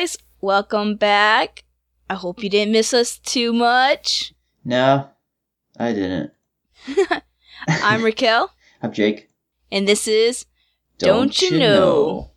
Guys, welcome back. I hope you didn't miss us too much. No, I didn't. I'm Raquel, I'm Jake. and this is Don't You Know?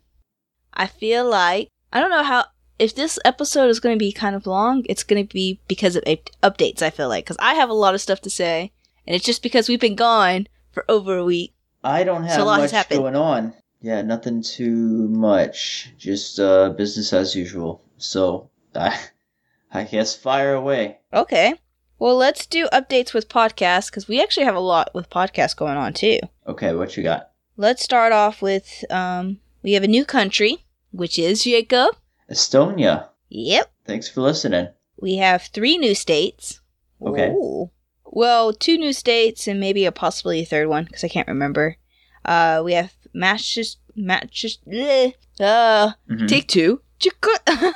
I feel like I don't know how if this episode is going to be kind of long. It's going to be because of updates. I feel like because I have a lot of stuff to say, and it's just because we've been gone for over a week. I don't have So a lot has much going on. Yeah, nothing too much. Just uh, business as usual. So I, I guess fire away. Okay, well let's do updates with podcasts because we actually have a lot with podcasts going on too. Okay, what you got? Let's start off with um, we have a new country, which is Jacob. Estonia. Yep. Thanks for listening. We have three new states. Okay. Ooh. Well, two new states and maybe a possibly a third one because I can't remember. Uh, we have Massachusetts. Massachusetts. Uh, Mhm. take two.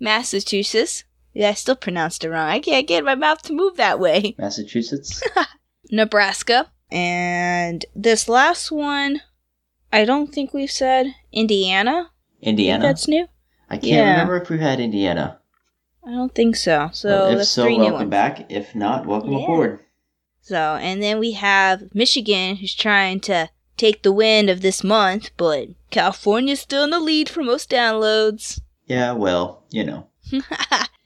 Massachusetts. Yeah, I still pronounced it wrong. I can't get my mouth to move that way. Massachusetts. Nebraska. And this last one, I don't think we've said Indiana. Indiana. That's new. I can't yeah. remember if we've had Indiana. I don't think so. So Well, if so, welcome back. If not, welcome Yeah. aboard. So, and then we have Michigan, who's trying to take the win of this month, but California's still in the lead for most downloads. Yeah, well, you know,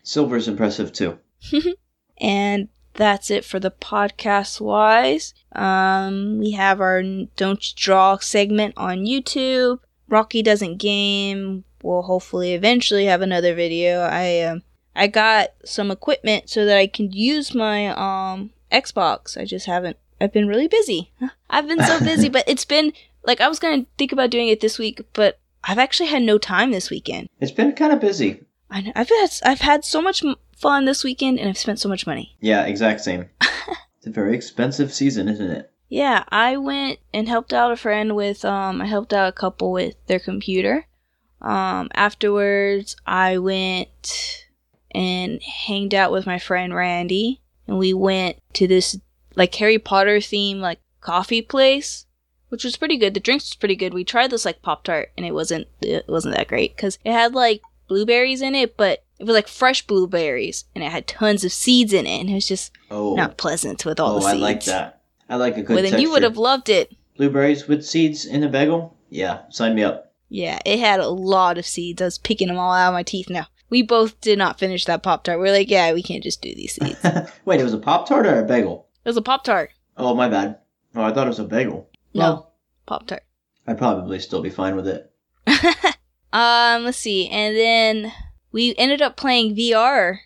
silver's impressive too. and that's it for the podcast wise. Um, we have our Don't Draw segment on YouTube. Rocky Doesn't Game We'll hopefully eventually have another video. I um, I got some equipment so that I can use my um Xbox. I just haven't. I've been really busy. I've been so busy, but it's been like I was gonna think about doing it this week, but I've actually had no time this weekend. It's been kind of busy. I know, I've had I've had so much fun this weekend, and I've spent so much money. Yeah, exact same. it's a very expensive season, isn't it? Yeah, I went and helped out a friend with um I helped out a couple with their computer. Um afterwards I went and hanged out with my friend Randy and we went to this like Harry Potter theme like coffee place which was pretty good. The drinks was pretty good. We tried this like Pop Tart and it wasn't it wasn't that great cuz it had like blueberries in it, but it was like fresh blueberries and it had tons of seeds in it and it was just Oh, not pleasant with all oh, the seeds. Oh I like that. I like a good Well, then you would have loved it. Blueberries with seeds in a bagel? Yeah, sign me up. Yeah, it had a lot of seeds. I was picking them all out of my teeth now. We both did not finish that Pop Tart. We're like, yeah, we can't just do these seeds. Wait, it was a Pop Tart or a bagel? Was a Pop Tart. Oh, my bad. Oh, I thought it was a bagel. No, Well, Pop Tart. I'd probably still be fine with it. um, let's see. And then we ended up playing VR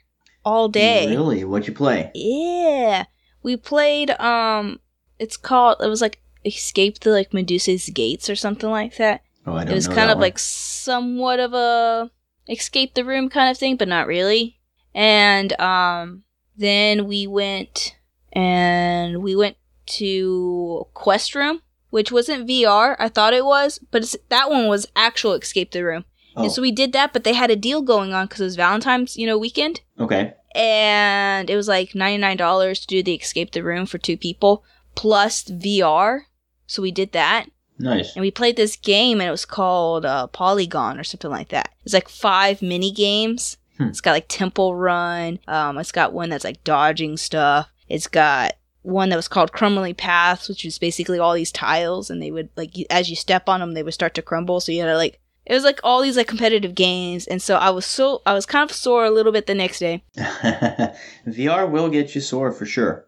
all day. Really? What'd you play? Yeah. We played, um, it's called, it was like Escape the like Medusa's Gates or something like that. Oh, I don't It was know kind that of one. like somewhat of a escape the room kind of thing, but not really. And um then we went and we went to Quest Room, which wasn't VR. I thought it was, but it's, that one was actual escape the room. Oh, And so we did that, but they had a deal going on because it was Valentine's, you know, weekend. okay. And it was like $99 to do the escape the room for two people plus VR. So we did that Nice. and we played this game and it was called uh, polygon or something like that it's like five mini games Hmm. it's got like temple run um, it's got one that's like dodging stuff it's got one that was called crumbling paths which was basically all these tiles and they would like as you step on them they would start to crumble so you had to like it was like all these like competitive games and so i was so i was kind of sore a little bit the next day VR will get you sore for sure.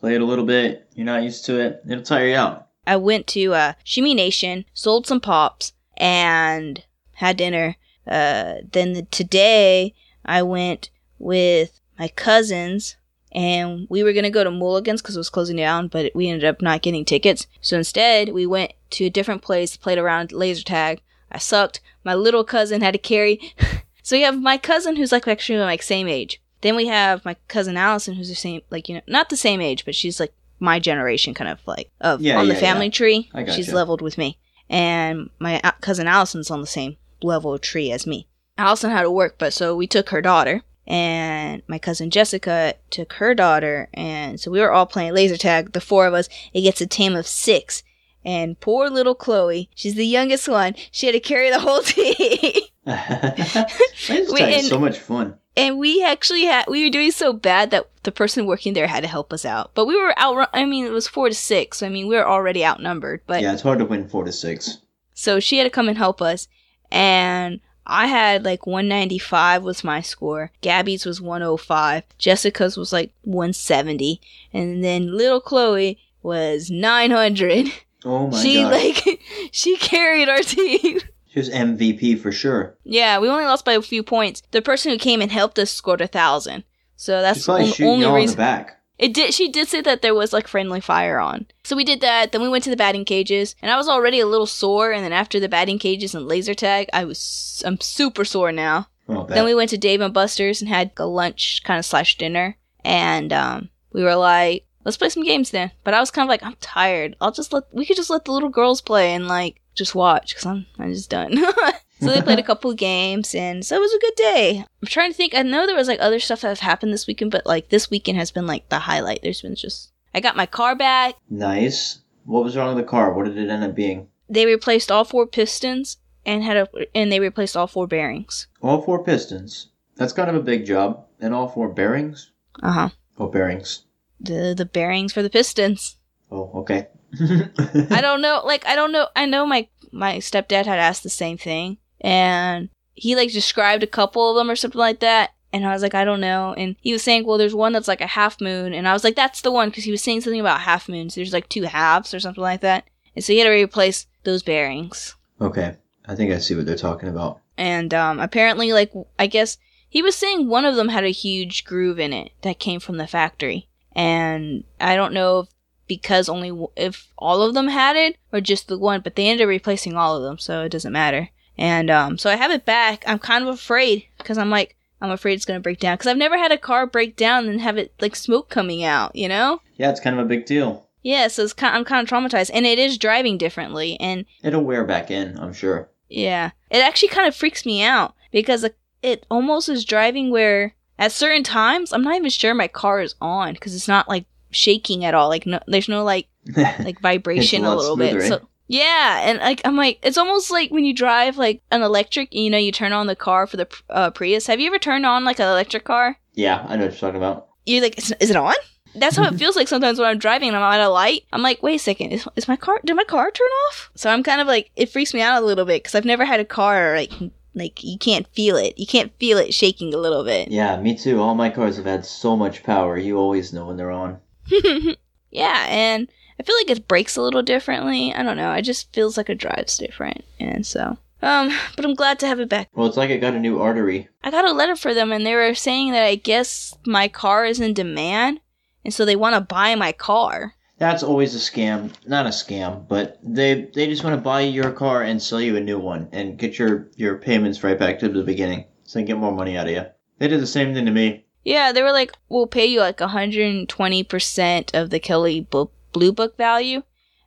Play it a little bit. You're not used to it. It'll tire you out. I went to uh, Shimmy Nation, sold some pops, and had dinner. Uh, then the, today I went with my cousins, and we were gonna go to Mulligan's because it was closing down, but we ended up not getting tickets. So instead, we went to a different place, played around laser tag. I sucked. My little cousin had to carry. so we have my cousin who's like actually like same age. Then we have my cousin Allison who's the same, like you know, not the same age, but she's like my generation, kind of like of Yeah, on the family yeah. tree. She's leveled with me, and my uh, cousin Allison's on the same level of tree as me. Allison had to work, but so we took her daughter, and my cousin Jessica took her daughter, and so we were all playing laser tag. The four of us. It gets a team of six, And poor little Chloe, she's the youngest one. She had to carry the whole team. Wait, time is so much fun. and we actually had we were doing so bad that the person working there had to help us out. But we were out. I mean, it was four to six. So I mean, we were already outnumbered. But yeah, it's hard to win four to six. so she had to come and help us, and I had like 195 was my score. Gabby's was 105. Jessica's was like 170, and then little Chloe was 900. Oh my she god. She like she carried our team. she was MVP for sure. yeah, we only lost by a few points. The person who came and helped us scored a thousand. So that's She's the probably shooting only reason. the back. It did. She did say that there was like friendly fire on. So we did that. Then we went to the batting cages, and I was already a little sore. And then after the batting cages and laser tag, I was I'm super sore now. Oh, Then we went to Dave and Buster's and had a lunch kind of slash dinner, and um, we were like, let's play some games then. But I was kind of like, I'm tired. I'll just let we could just let the little girls play and like just watch because I'm I'm just done. so they played a couple of games, and so it was a good day. I'm trying to think. I know there was like other stuff that have happened this weekend, but like this weekend has been like the highlight. There's been just I got my car back. Nice. What was wrong with the car? What did it end up being? They replaced all four pistons and had a and they replaced all four bearings. All four pistons. That's kind of a big job. And all four bearings? Uh huh. Oh, bearings. The the bearings for the pistons. Oh, okay. I don't know. Like I don't know. I know my my stepdad had asked the same thing, and he like described a couple of them or something like that. And I was like, I don't know. And he was saying, well, there's one that's like a half moon, and I was like, that's the one because he was saying something about half moons. There's like two halves or something like that, and so he had to replace those bearings. Okay. I think I see what they're talking about. And um, apparently, like I guess he was saying one of them had a huge groove in it that came from the factory, and I don't know if because only w- if all of them had it or just the one, but they ended up replacing all of them, so it doesn't matter. And um, so I have it back. I'm kind of afraid because I'm like I'm afraid it's gonna break down because I've never had a car break down and have it like smoke coming out, you know? Yeah, it's kind of a big deal. Yeah, so it's kind I'm kind of traumatized, and it is driving differently, and It'll wear back in, I'm sure. Yeah. It actually kind of freaks me out because it- it almost is driving where at certain times I'm not even sure my car is on because it's not like shaking at all. Like no, there's no like like vibration a a, little smoother, bit. eh? So yeah, and like I'm like it's almost like when you drive like an electric, you know, you turn on the car for the uh, Prius. Have you ever turned on like an electric car? yeah, I know what you're talking about. You're like, is, is it on? That's how it feels like sometimes when I'm driving and I'm at a light. I'm like, wait a second, is, is my car? Did my car turn off? So I'm kind of like, it freaks me out a little bit because I've never had a car like like you can't feel it. You can't feel it shaking a little bit. Yeah, me too. All my cars have had so much power. You always know when they're on. yeah, and I feel like it breaks a little differently. I don't know. It just feels like it drives different, and so um. But I'm glad to have it back. Well, it's like it got a new artery. I got a letter for them, and they were saying that I guess my car is in demand, and so they want to buy my car. That's always a scam. Not a scam, but they they just want to buy your car and sell you a new one and get your your payments right back to the beginning, so they can get more money out of you. They did the same thing to me. Yeah, they were like, we'll pay you like 120% of the Kelley Bo- Blue Book value.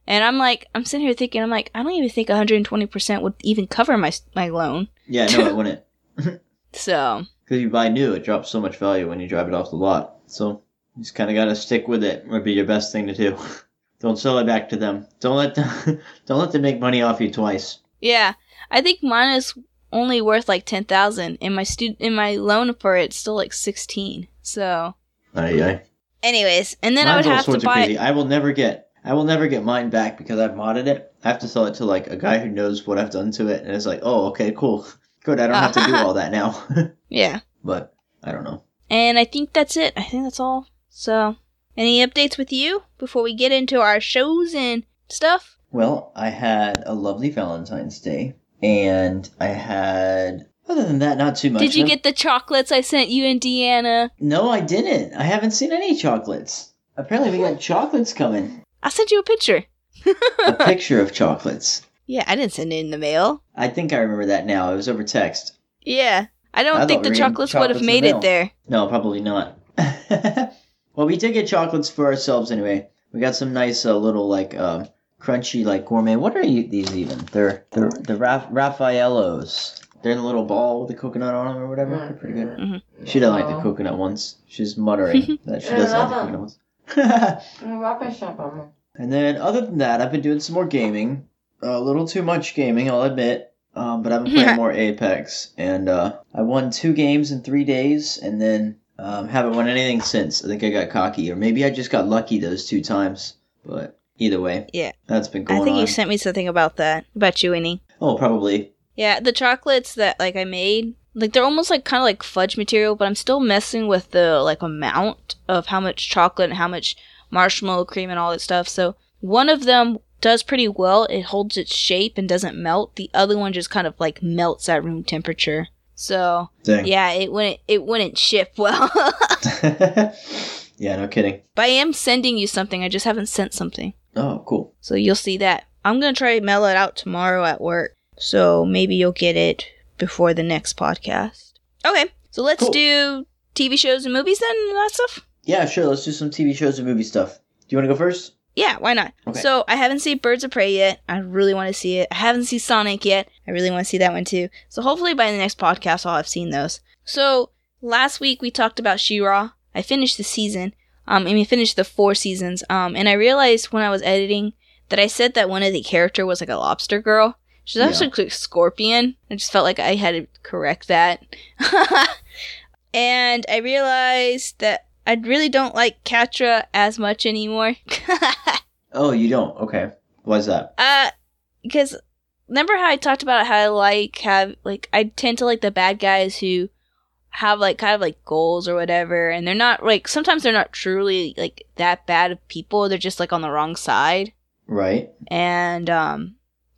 And I'm like, I'm sitting here thinking, I'm like, I don't even think 120% would even cover my my loan. Yeah, no, it wouldn't. So, Because you buy new, it drops so much value when you drive it off the lot. So you just kind of got to stick with it. Would be your best thing to do. don't sell it back to them. Don't let them, don't let them make money off you twice. yeah, I think mine is only worth like 10,000 and my student and my loan for it's still like 16. So, Aye, aye. Anyways, and then I would Mine's all have to sorts of buy crazy. I will never get. I will never get mine back because I've modded it. I have to sell it to like a guy who knows what I've done to it, and it's like, oh, okay, cool, good. I don't have to do all that now. Yeah. but I don't know. And I think that's it. I think that's all. So, any updates with you before we get into our shows and stuff? Well, I had a lovely Valentine's Day, and I had. Other than that, not too much. Did you No- get the chocolates I sent you and Deanna? No, I didn't. I haven't seen any chocolates. Apparently, we got chocolates coming. I sent you a picture. A picture of chocolates. Yeah, I didn't send it in the mail. I think I remember that now. It was over text. Yeah. I don't I think the we were getting chocolates would have made the it there. No, probably not. well, we did get chocolates for ourselves anyway. We got some nice uh, little like um, crunchy like gourmet. What are you, these even? They're they're the Raf- Raffaellos. They're in a little ball with the coconut on them or whatever. They're pretty good. Mhm. She doesn't like the coconut ones. She's muttering that she doesn't like the coconut ones. Rubbish of them. And then other than that, I've been doing some more gaming. A little too much gaming, I'll admit. Um, but I've been playing more Apex, and uh, I won two games in three days, and then um, haven't won anything since. I think I got cocky, or maybe I just got lucky those two times. But either way, Yeah. that's been going I think on. you sent me something about that. About you winning. oh, probably. Yeah, the chocolates that like I made, like they're almost like kind of like fudge material, but I'm still messing with the like amount of how much chocolate and how much marshmallow cream and all that stuff. So one of them does pretty well. It holds its shape and doesn't melt. The other one just kind of like melts at room temperature. So Dang. yeah, it wouldn't it wouldn't ship well. yeah, no kidding. but I am sending you something. I just haven't sent something. Oh, cool. So you'll see that. I'm gonna try to mail it out tomorrow at work. So maybe you'll get it before the next podcast. Okay, so let's Cool. do TV shows and movies then and that stuff. Yeah, sure. Let's do some TV shows and movie stuff. Do you want to go first? Yeah, why not? Okay. So I haven't seen Birds of Prey yet. I really want to see it. I haven't seen Sonic yet. I really want to see that one too. So hopefully by the next podcast I'll have seen those. So last week we talked about She-Ra. I finished the season. Um, I mean finished the four seasons. Um, and I realized when I was editing that I said that one of the character was like a lobster girl. She's Yeah. actually like scorpion. I just felt like I had to correct that. and I realized that I really don't like Catra as much anymore. Oh, you don't. Okay. Why's that? Uh, because remember how I talked about how I like have like I tend to like the bad guys who have like kind of like goals or whatever, and they're not like sometimes they're not truly like that bad of people. They're just like on the wrong side, Right. and um,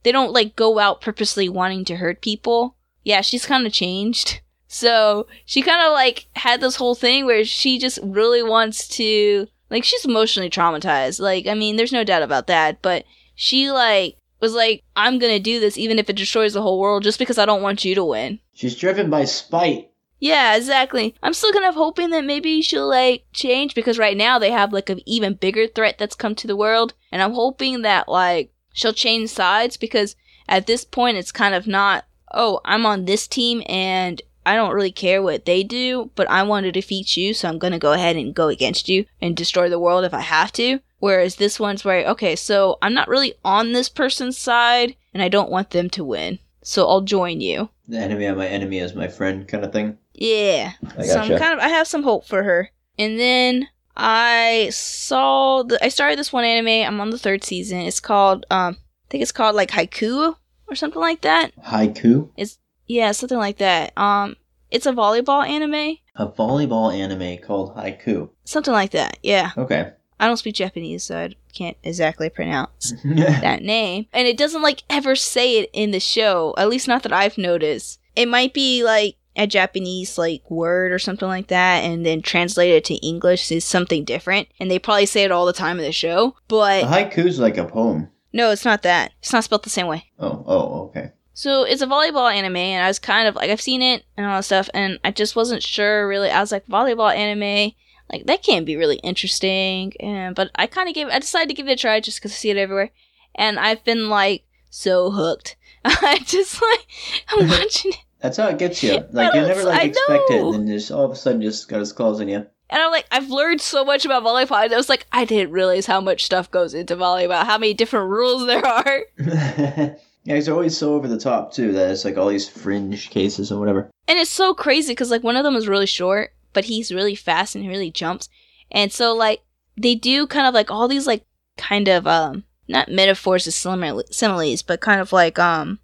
they don't like go out purposely wanting to hurt people. Yeah, she's kind of changed. So she kind of like had this whole thing where she just really wants to like she's emotionally traumatized. Like I mean, there's no doubt about that, but she like was like I'm going to do this even if it destroys the whole world just because I don't want you to win. She's driven by spite. Yeah, exactly. I'm still kind of hoping that maybe she'll like change because right now they have like an even bigger threat that's come to the world, and I'm hoping that like she'll change sides because at this point it's kind of not, oh, I'm on this team and I don't really care what they do, but I want to defeat you, so I'm gonna go ahead and go against you and destroy the world if I have to. Whereas this one's where, okay, so I'm not really on this person's side and I don't want them to win, so I'll join you. The enemy of my enemy is my friend, kind of thing. Yeah. I So I'm kind of I have some hope for her. And then I saw the I started this one anime. I'm on the third season. It's called um I think it's called like Haiku or something like that. Haiku. It's Yeah, something like that. Um it's a volleyball anime. A volleyball anime called Haiku. Something like that. Yeah. Okay. I don't speak Japanese, so I can't exactly pronounce that name. And it doesn't like ever say it in the show, at least not that I've noticed. It might be like a Japanese like word or something like that and then translate it to English is something different. And they probably say it all the time in the show. a But haiku's like a poem. no, it's not that. It's not spelled the same way. Oh, oh, okay. So it's a volleyball anime, and I was kind of like I've seen it and all that stuff, and I just wasn't sure really. I was like volleyball anime, like that can't be really interesting, and but I kind of gave I decided to give it a try just because I see it everywhere, and I've been like so hooked. I just like I'm watching it, That's how it gets you. Like you never like I expect it, and then just all of a sudden just got his claws in you. and I'm like I've learned so much about volleyball. And I was like I didn't realize how much stuff goes into volleyball, how many different rules there are. yeah, he's always so over the top too. That it's like all these fringe cases and whatever. And it's so crazy because like one of them is really short, but he's really fast and he really jumps. And so like they do kind of like all these like kind of um not metaphors as similes, but kind of like um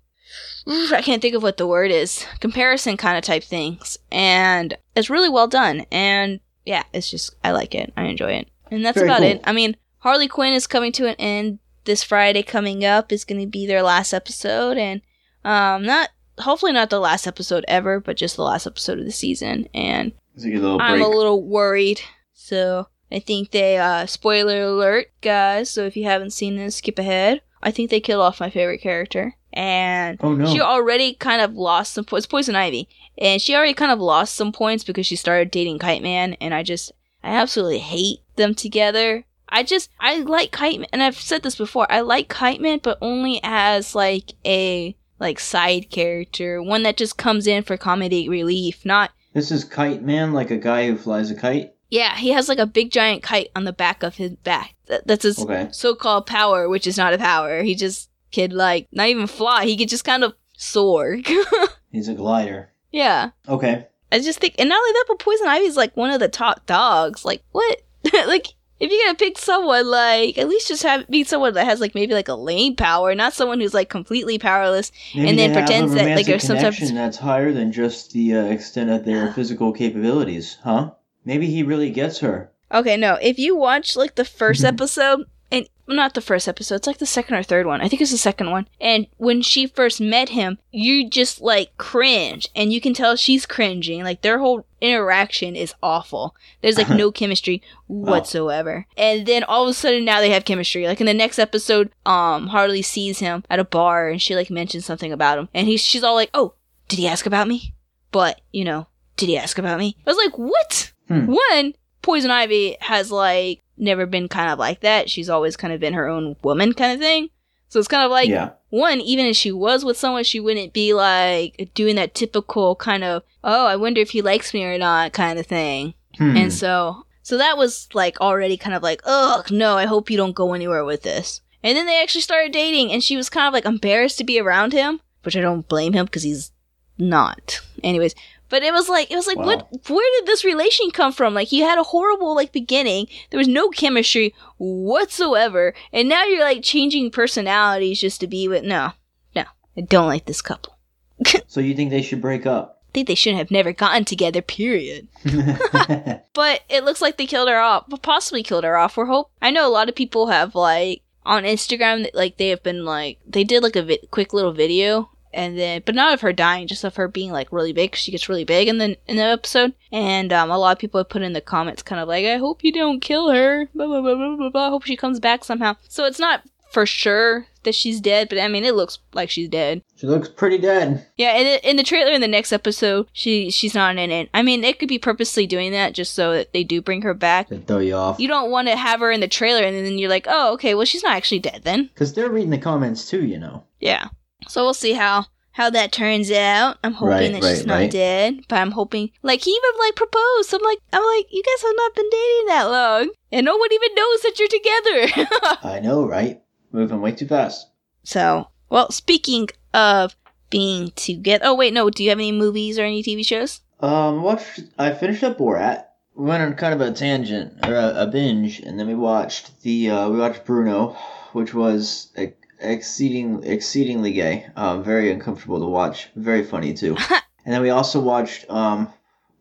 I can't think of what the word is. Comparison kind of type things. And it's really well done. And yeah, it's just I like it. I enjoy it. And that's Very about cool. it. I mean, Harley Quinn is coming to an end this Friday coming up is going to be their last episode and um not hopefully not the last episode ever, but just the last episode of the season. And a I'm a little worried. So I think they uh spoiler alert, guys. So if you haven't seen this, skip ahead. I think they killed off my favorite character. And oh no! she already kind of lost some points. Poison Ivy, and she already kind of lost some points because she started dating Kite Man, and I just, I absolutely hate them together. I just, I like Kite Man, and I've said this before. I like Kite Man, but only as like a like side character, one that just comes in for comedy relief, not This is Kite Man, like a guy who flies a kite. Yeah, he has like a big giant kite on the back of his back. That, that's his Okay. so-called power, which is not a power. He just could like not even fly. He could just kind of soar. He's a glider. yeah. Okay. I just think, and not only that, but Poison Ivy is like one of the top dogs. Like, what? like, if you're gonna pick someone, like, at least just have be someone that has like maybe like a lane power, not someone who's like completely powerless. Maybe And then pretends that, like, there's some type of- that's higher than just the uh, extent of their physical capabilities, huh? Maybe he really gets her. Okay, no. If you watch like the 1st Mhm. episode, and not the first episode, it's like the second or third one. I think it's the second one. And when she first met him, you just like cringe, and you can tell she's cringing. Like their whole interaction is awful. There's like no chemistry whatsoever. And then all of a sudden now they have chemistry. Like in the next episode, um, Harley sees him at a bar, and she like mentions something about him, and he's she's all like, "Oh, did he ask about me?" But you know, did he ask about me? I was like, "What?" Hmm. One, Poison Ivy has like never been kind of like that. She's always kind of been her own woman kind of thing. So it's kind of like yeah. one, even if she was with someone, she wouldn't be like doing that typical kind of, oh, I wonder if he likes me or not kind of thing. Hmm. And so, so that was like already kind of like, ugh, no, I hope you don't go anywhere with this. And then they actually started dating, and she was kind of like embarrassed to be around him, which I don't blame him because he's not. Anyways, but it was like it was like Wow. what? Where did this relation come from? Like he had a horrible like beginning. There was no chemistry whatsoever, and now you're like changing personalities just to be with. No, no, I don't like this couple. so you think they should break up? I think they should have never gotten together. Period. But it looks like they killed her off, but possibly killed her off. We're hope. I know a lot of people have like on Instagram, like they have been like they did like a vi- quick little video, and then but not of her dying, just of her being like really big. 'cause she gets really big in the in the episode, and um, a lot of people have put in the comments kind of like, I hope you don't kill her. Blah blah blah blah blah. blah. I hope she comes back somehow. So it's not for sure that she's dead, but I mean it looks like she's dead. she looks pretty dead. Yeah, in the, in the trailer in the next episode, she she's not in it. I mean, it could be purposely doing that just so that they do bring her back. To throw you off. You don't want to have her in the trailer and then you're like, oh, okay, well she's not actually dead then. Because they're reading the comments too, you know. Yeah. So we'll see how how that turns out. I'm hoping Right, that she's not right. dead, but I'm hoping like he even like proposed. So I'm like I'm like you guys have not been dating that long, and no one even knows that you're together. I know, right? Moving way too fast. so well, speaking of being together. Oh wait, no. Do you have any movies or any TV shows? Um, watched. I finished up Borat. We went on kind of a tangent or a, a binge, and then we watched the uh, we watched Bruno, which was ex- exceeding exceedingly gay. Um, very uncomfortable to watch. Very funny too. and then we also watched um,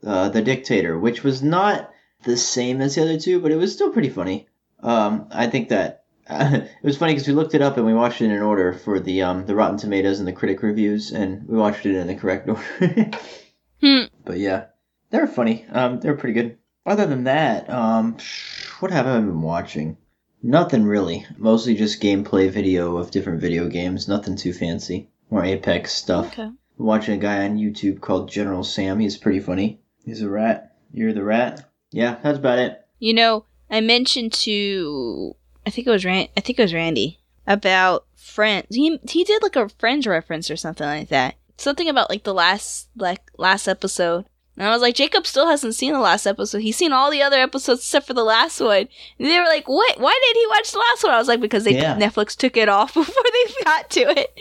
uh, the Dictator, which was not the same as the other two, but it was still pretty funny. Um, I think that it was funny because we looked it up and we watched it in order for the um, the Rotten Tomatoes and the critic reviews, and we watched it in the correct order. Hmm. But yeah, they're funny. Um, they're pretty good. Other than that, um, what have I been watching? Nothing really. Mostly just gameplay video of different video games. Nothing too fancy. More Apex stuff. Okay. I'm watching a guy on YouTube called General Sam. He's pretty funny. He's a rat. You're the rat. Yeah, that's about it. You know, I mentioned to I think it was Rand I think it was Randy about Friends. He he did like a Friends reference or something like that. Something about like the last like last episode. And I was like, Jacob still hasn't seen the last episode. He's seen all the other episodes except for the last one. And they were like, "What? Why did he watch the last one?" I was like, "Because they Yeah. Netflix took it off before they got to it."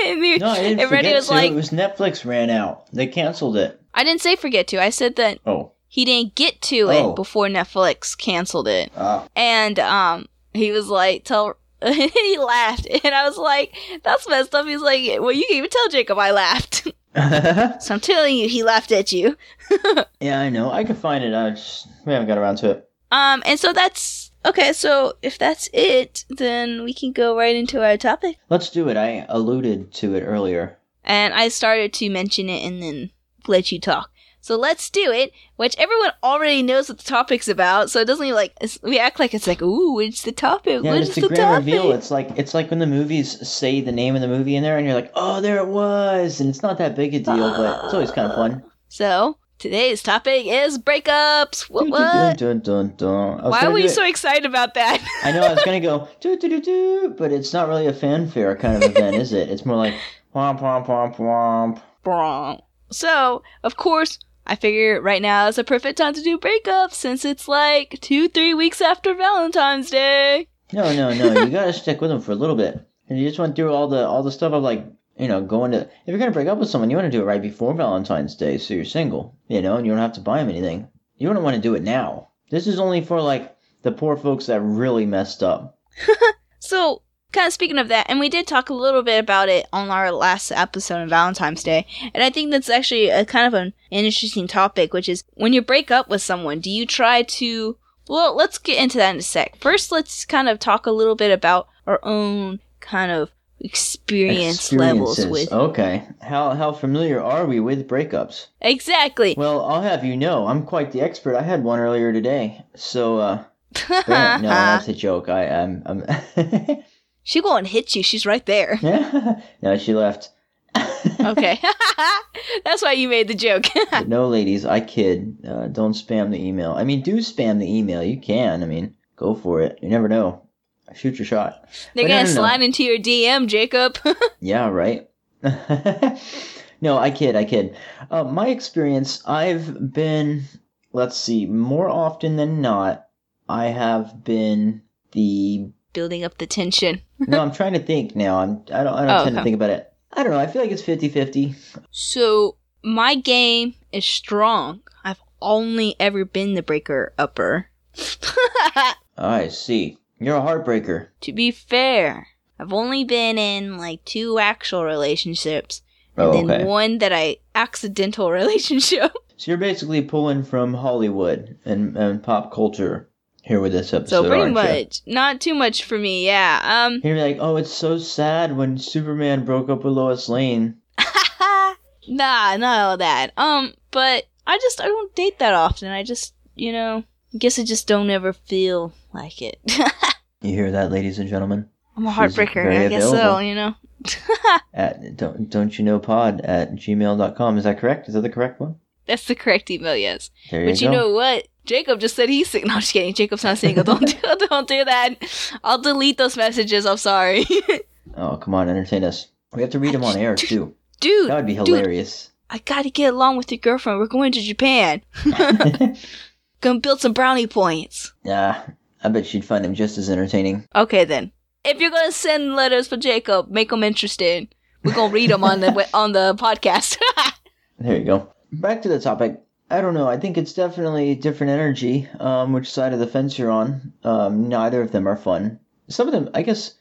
and they- No, I didn't forget was to. like, it was Netflix ran out. They canceled it. "I didn't say forget to. I said that Oh. he didn't get to Oh. it before Netflix canceled it." Uh, And um, he was like, "Tell." he laughed, and I was like, "That's messed up." He's like, "Well, you can even tell Jacob I laughed." so I'm telling you, he laughed at you. yeah, I know. I can find it. I just we haven't got around to it. Um, and so that's okay. So if that's it, then we can go right into our topic. Let's do it. I alluded to it earlier. And I started to mention it and then let you talk. So let's do it, which everyone already knows what the topic's about. So it doesn't even like it's, we act like it's like, ooh, it's the topic. Yeah, it's the the grand topic? reveal. It's like it's like when the movies say the name of the movie in there, and you're like, oh, there it was, and it's not that big a deal, but it's always kind of fun. So today's topic is breakups. What? what? Dun, dun, dun. Why were you it- so excited about that? I know I was gonna go do do do do, but it's not really a fanfare kind of event, is it? It's more like womp womp womp womp. So, of course, I figure right now is a perfect time to do breakups since it's like two, three weeks after Valentine's Day. No, no, no. you gotta stick with them for a little bit. And you just went through all the all the stuff of like, you know, going to if you're gonna break up with someone, you want to do it right before Valentine's Day, so you're single, you know, and you don't have to buy them anything. You don't want to do it now. This is only for like the poor folks that really messed up. So, kind of speaking of that, and we did talk a little bit about it on our last episode on Valentine's Day, and I think that's actually a kind of an interesting topic, which is when you break up with someone, do you try to well, let's get into that in a sec. First, let's kind of talk a little bit about our own kind of experience levels with. Okay. How how familiar are we with breakups? Exactly. Well, I'll have you know, I'm quite the expert. I had one earlier today. So uh no, that's a joke. I am I'm, I'm she gonna hit you. She's right there. No, she left. Okay. That's why you made the joke. No, ladies, I kid. Uh, don't spam the email. I mean, do spam the email. You can. I mean, go for it. You never know. Shoot your shot. They're gonna no, no. slide into your DM, Jacob. Yeah, right. no, I kid. I kid. Uh, my experience, I've been. Let's see. More often than not, I have been the. Building up the tension. No, I'm trying to think now. I'm. I don't. I don't Oh, tend to think about it. I don't know. I feel like it's 50-50. So my game is strong. I've only ever been the breaker upper. I see. You're a heartbreaker. to be fair, I've only been in like two actual relationships Oh, and then one that I accidental relationship. So you're basically pulling from Hollywood and, and pop culture here with this episode. so pretty aren't you? much, not too much for me. Yeah. Um. You're like, oh, it's so sad when Superman broke up with Lois Lane. nah, not all that. Um. But I just I don't date that often. I just you know I guess I just don't ever feel like it. You hear that, ladies and gentlemen? I'm a heartbreaker. I guess so. You know. At don't don't you know pod at gmail.com. Is that correct? Is that the correct one? That's the correct email. Yes. There you But you you know what? Jacob just said he's sick. No, I'm just kidding. Jacob's not single. Don't do, don't do that. I'll delete those messages. I'm sorry, Oh, come on, entertain us. We have to read them on air too. dude. That would be dude. hilarious. I gotta get along with your girlfriend. We're going to Japan. Gonna build some brownie points. yeah, I bet she'd find them just as entertaining. Okay then. If you're gonna send letters for Jacob, make them interesting. We're gonna read them on the on the podcast. There you go. Back to the topic. I don't know. I think it's definitely different energy. Um, which side of the fence you're on? Um, neither of them are fun. Some of them, I guess,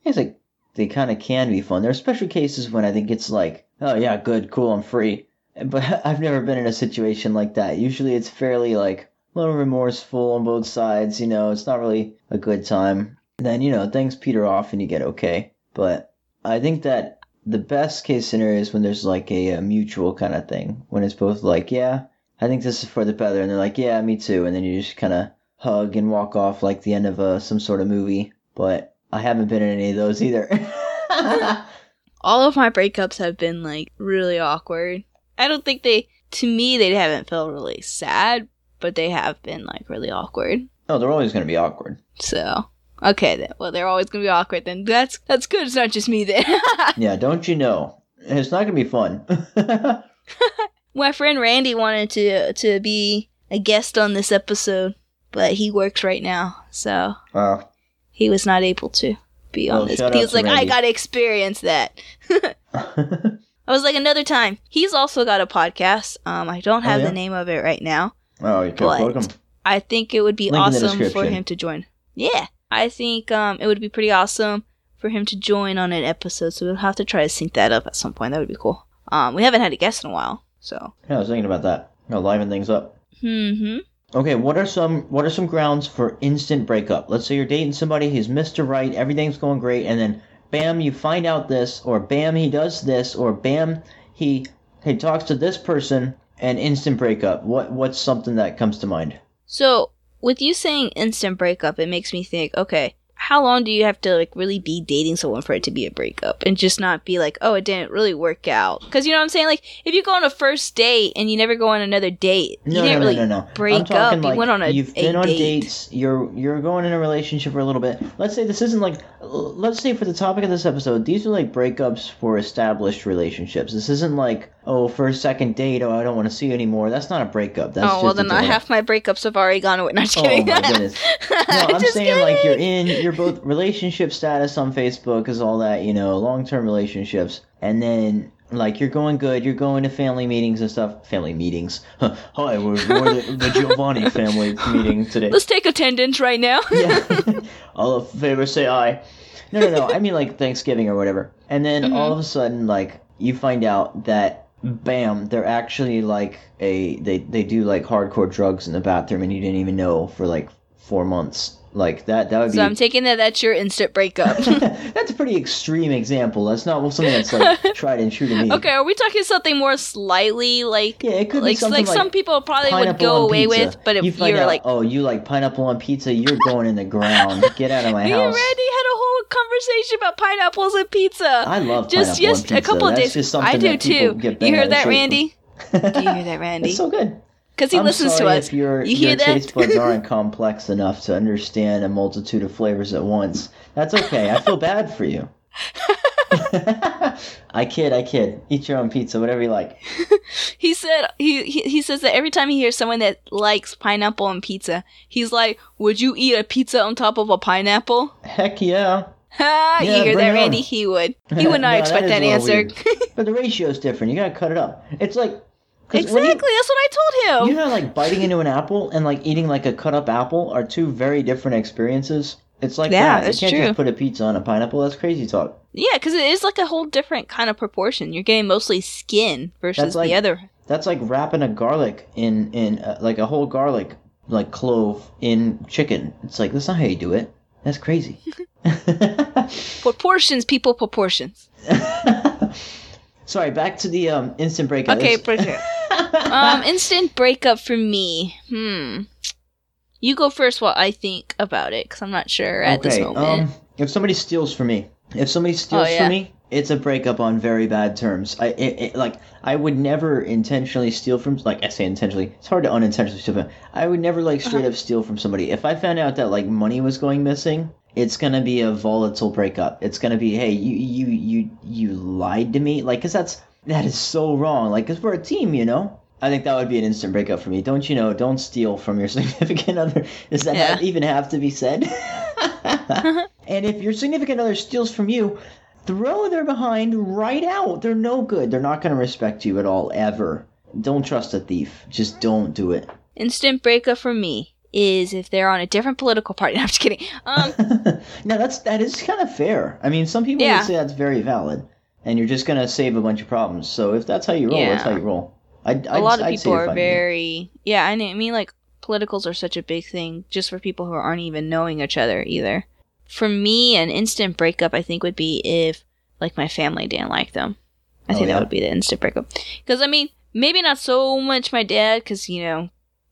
I guess like they kind of can be fun. There are special cases when I think it's like, oh yeah, good, cool, I'm free. But I've never been in a situation like that. Usually, it's fairly like a little remorseful on both sides. You know, it's not really a good time. Then you know things peter off and you get okay. But I think that the best case scenario is when there's like a, a mutual kind of thing when it's both like yeah i think this is for the better and they're like yeah me too and then you just kind of hug and walk off like the end of uh, some sort of movie but i haven't been in any of those either All of my breakups have been like really awkward. I don't think they, to me, they haven't felt really sad, but they have been like really awkward. oh they're always going to be awkward So okay then. Well, they're always gonna be awkward then. That's that's good. It's not just me then. yeah don't you know it's not going to be fun My friend Randy wanted to to be a guest on this episode, but he works right now, so wow he was not able to be on Well, this. shout he was to like, I gotta experience that. I was like, another time. He's also got a podcast. Um, I don't Oh, have yeah? the name of it right now. oh you can But- plug 'em. I think it would be Link awesome for him to join. Yeah, I think um, it would be pretty awesome for him to join on an episode. So we'll have to try to sync that up at some point. That would be cool. Um, we haven't had a guest in a while, so. yeah i was thinking about that I'll liven things up Hmm. Okay, what are some what are some grounds for instant breakup? Let's say you're dating somebody, he's Mr. Right, everything's going great, and then bam, you find out this, or bam, he does this, or bam, he he talks to this person, and instant breakup. What what's something that comes to mind? So with you saying instant breakup, it makes me think. Okay, how long do you have to like really be dating someone for it to be a breakup, and just not be like, oh, it didn't really work out? Because you know what I'm saying. Like if you go on a first date and you never go on another date, you No, didn't no, really no, no, no. break up. like you went on a, you've a been on date. dates. You're you're going in a relationship for a little bit. Let's say this isn't like let's say for the topic of this episode, these are like breakups for established relationships. This isn't like, oh, for a second date, oh, I don't want to see you anymore. That's not a breakup. That's oh well, a then I half my breakups have already gone away. Just Oh kidding. my goodness. No, I'm Just saying like you're kidding. in, you're both relationship status on Facebook is all that, you know, long term relationships, and then like you're going good, you're going to family meetings and stuff. Family meetings. Hi, we're, we're the, the Giovanni family meeting today. Let's take attendance right now. yeah. all in favor say aye. No, no, no. I mean like Thanksgiving or whatever. And then Mm-hmm. all of a sudden, like you find out that bam, they're actually like a they they do like hardcore drugs in the bathroom, and you didn't even know for like four months. Like that. That would be so. I'm taking that that's your instant breakup. that's a pretty extreme example. That's not something that's like tried and true to me. okay, are we talking something more slightly like Yeah, it could be like something like, like some people probably would go away pizza. with, but if you find you're out, like oh, you like pineapple on pizza, you're going in the ground. Get out of my we house. already had a whole conversation about pineapples and pizza. I love just pineapple yes, on pizza. a couple of That's days. just I do too. You bent hear out that, Randy? Do you hear that, Randy? It's so good. Because he I'm listens to us. If your, You hear your that? taste buds aren't complex enough to understand a multitude of flavors at once, that's okay. I feel bad for you. I kid, I kid. Eat your own pizza, whatever you like. He said he, he he says that every time he hears someone that likes pineapple on pizza, he's like, "Would you eat a pizza on top of a pineapple?" Heck yeah. Ha! Yeah, you hear that, Randy? He would. He would not No, expect that that, is answer. But the ratio's different. You gotta cut it up. It's like exactly. you- That's what I told him. You know, like biting into an apple and like eating like a cut up apple are two very different experiences. It's like Yeah, that. that's you can't true. just put a pizza on a pineapple. That's crazy talk. Yeah, because it is like a whole different kind of proportion. You're getting mostly skin versus like- the other. That's like wrapping a garlic in in uh, like a whole garlic like clove in chicken. It's like that's not how you do it. That's crazy. Proportions, people, proportions. Sorry, back to the um instant breakup. Okay, It's- for sure. Um, instant breakup for me. Hmm. You go first while I think about it, because I'm not sure at this moment. um, if somebody steals from me, if somebody steals Oh, yeah. from me, it's a breakup on very bad terms. I it, it, like I would never intentionally steal from like I say intentionally. It's hard to unintentionally steal from. I would never like straight Uh-huh. up steal from somebody. If I found out that like money was going missing, it's gonna be a volatile breakup. It's gonna be hey you you you you lied to me like because that's that is so wrong. Like because we're a team, you know. I think that would be an instant breakup for me. Don't you know? Don't steal from your significant other. Does that Yeah. even have to be said? and if your significant other steals from you, throw their behind right out. They're no good. They're not going to respect you at all, ever. Don't trust a thief. Just don't do it. Instant breakup for me is if they're on a different political party. No, I'm just kidding. Um, no, that's that is kind of fair. I mean, some people Yeah. would say that's very valid, and you're just going to save a bunch of problems. So if that's how you roll, that's how you roll. I'd, a lot of I'd people are very yeah. I mean, like politicals are such a big thing just for people who aren't even knowing each other either. For me, an instant breakup I think would be if like my family didn't like them. I Oh, think yeah? that would be the instant breakup. Because I mean, maybe not so much my dad, because you know,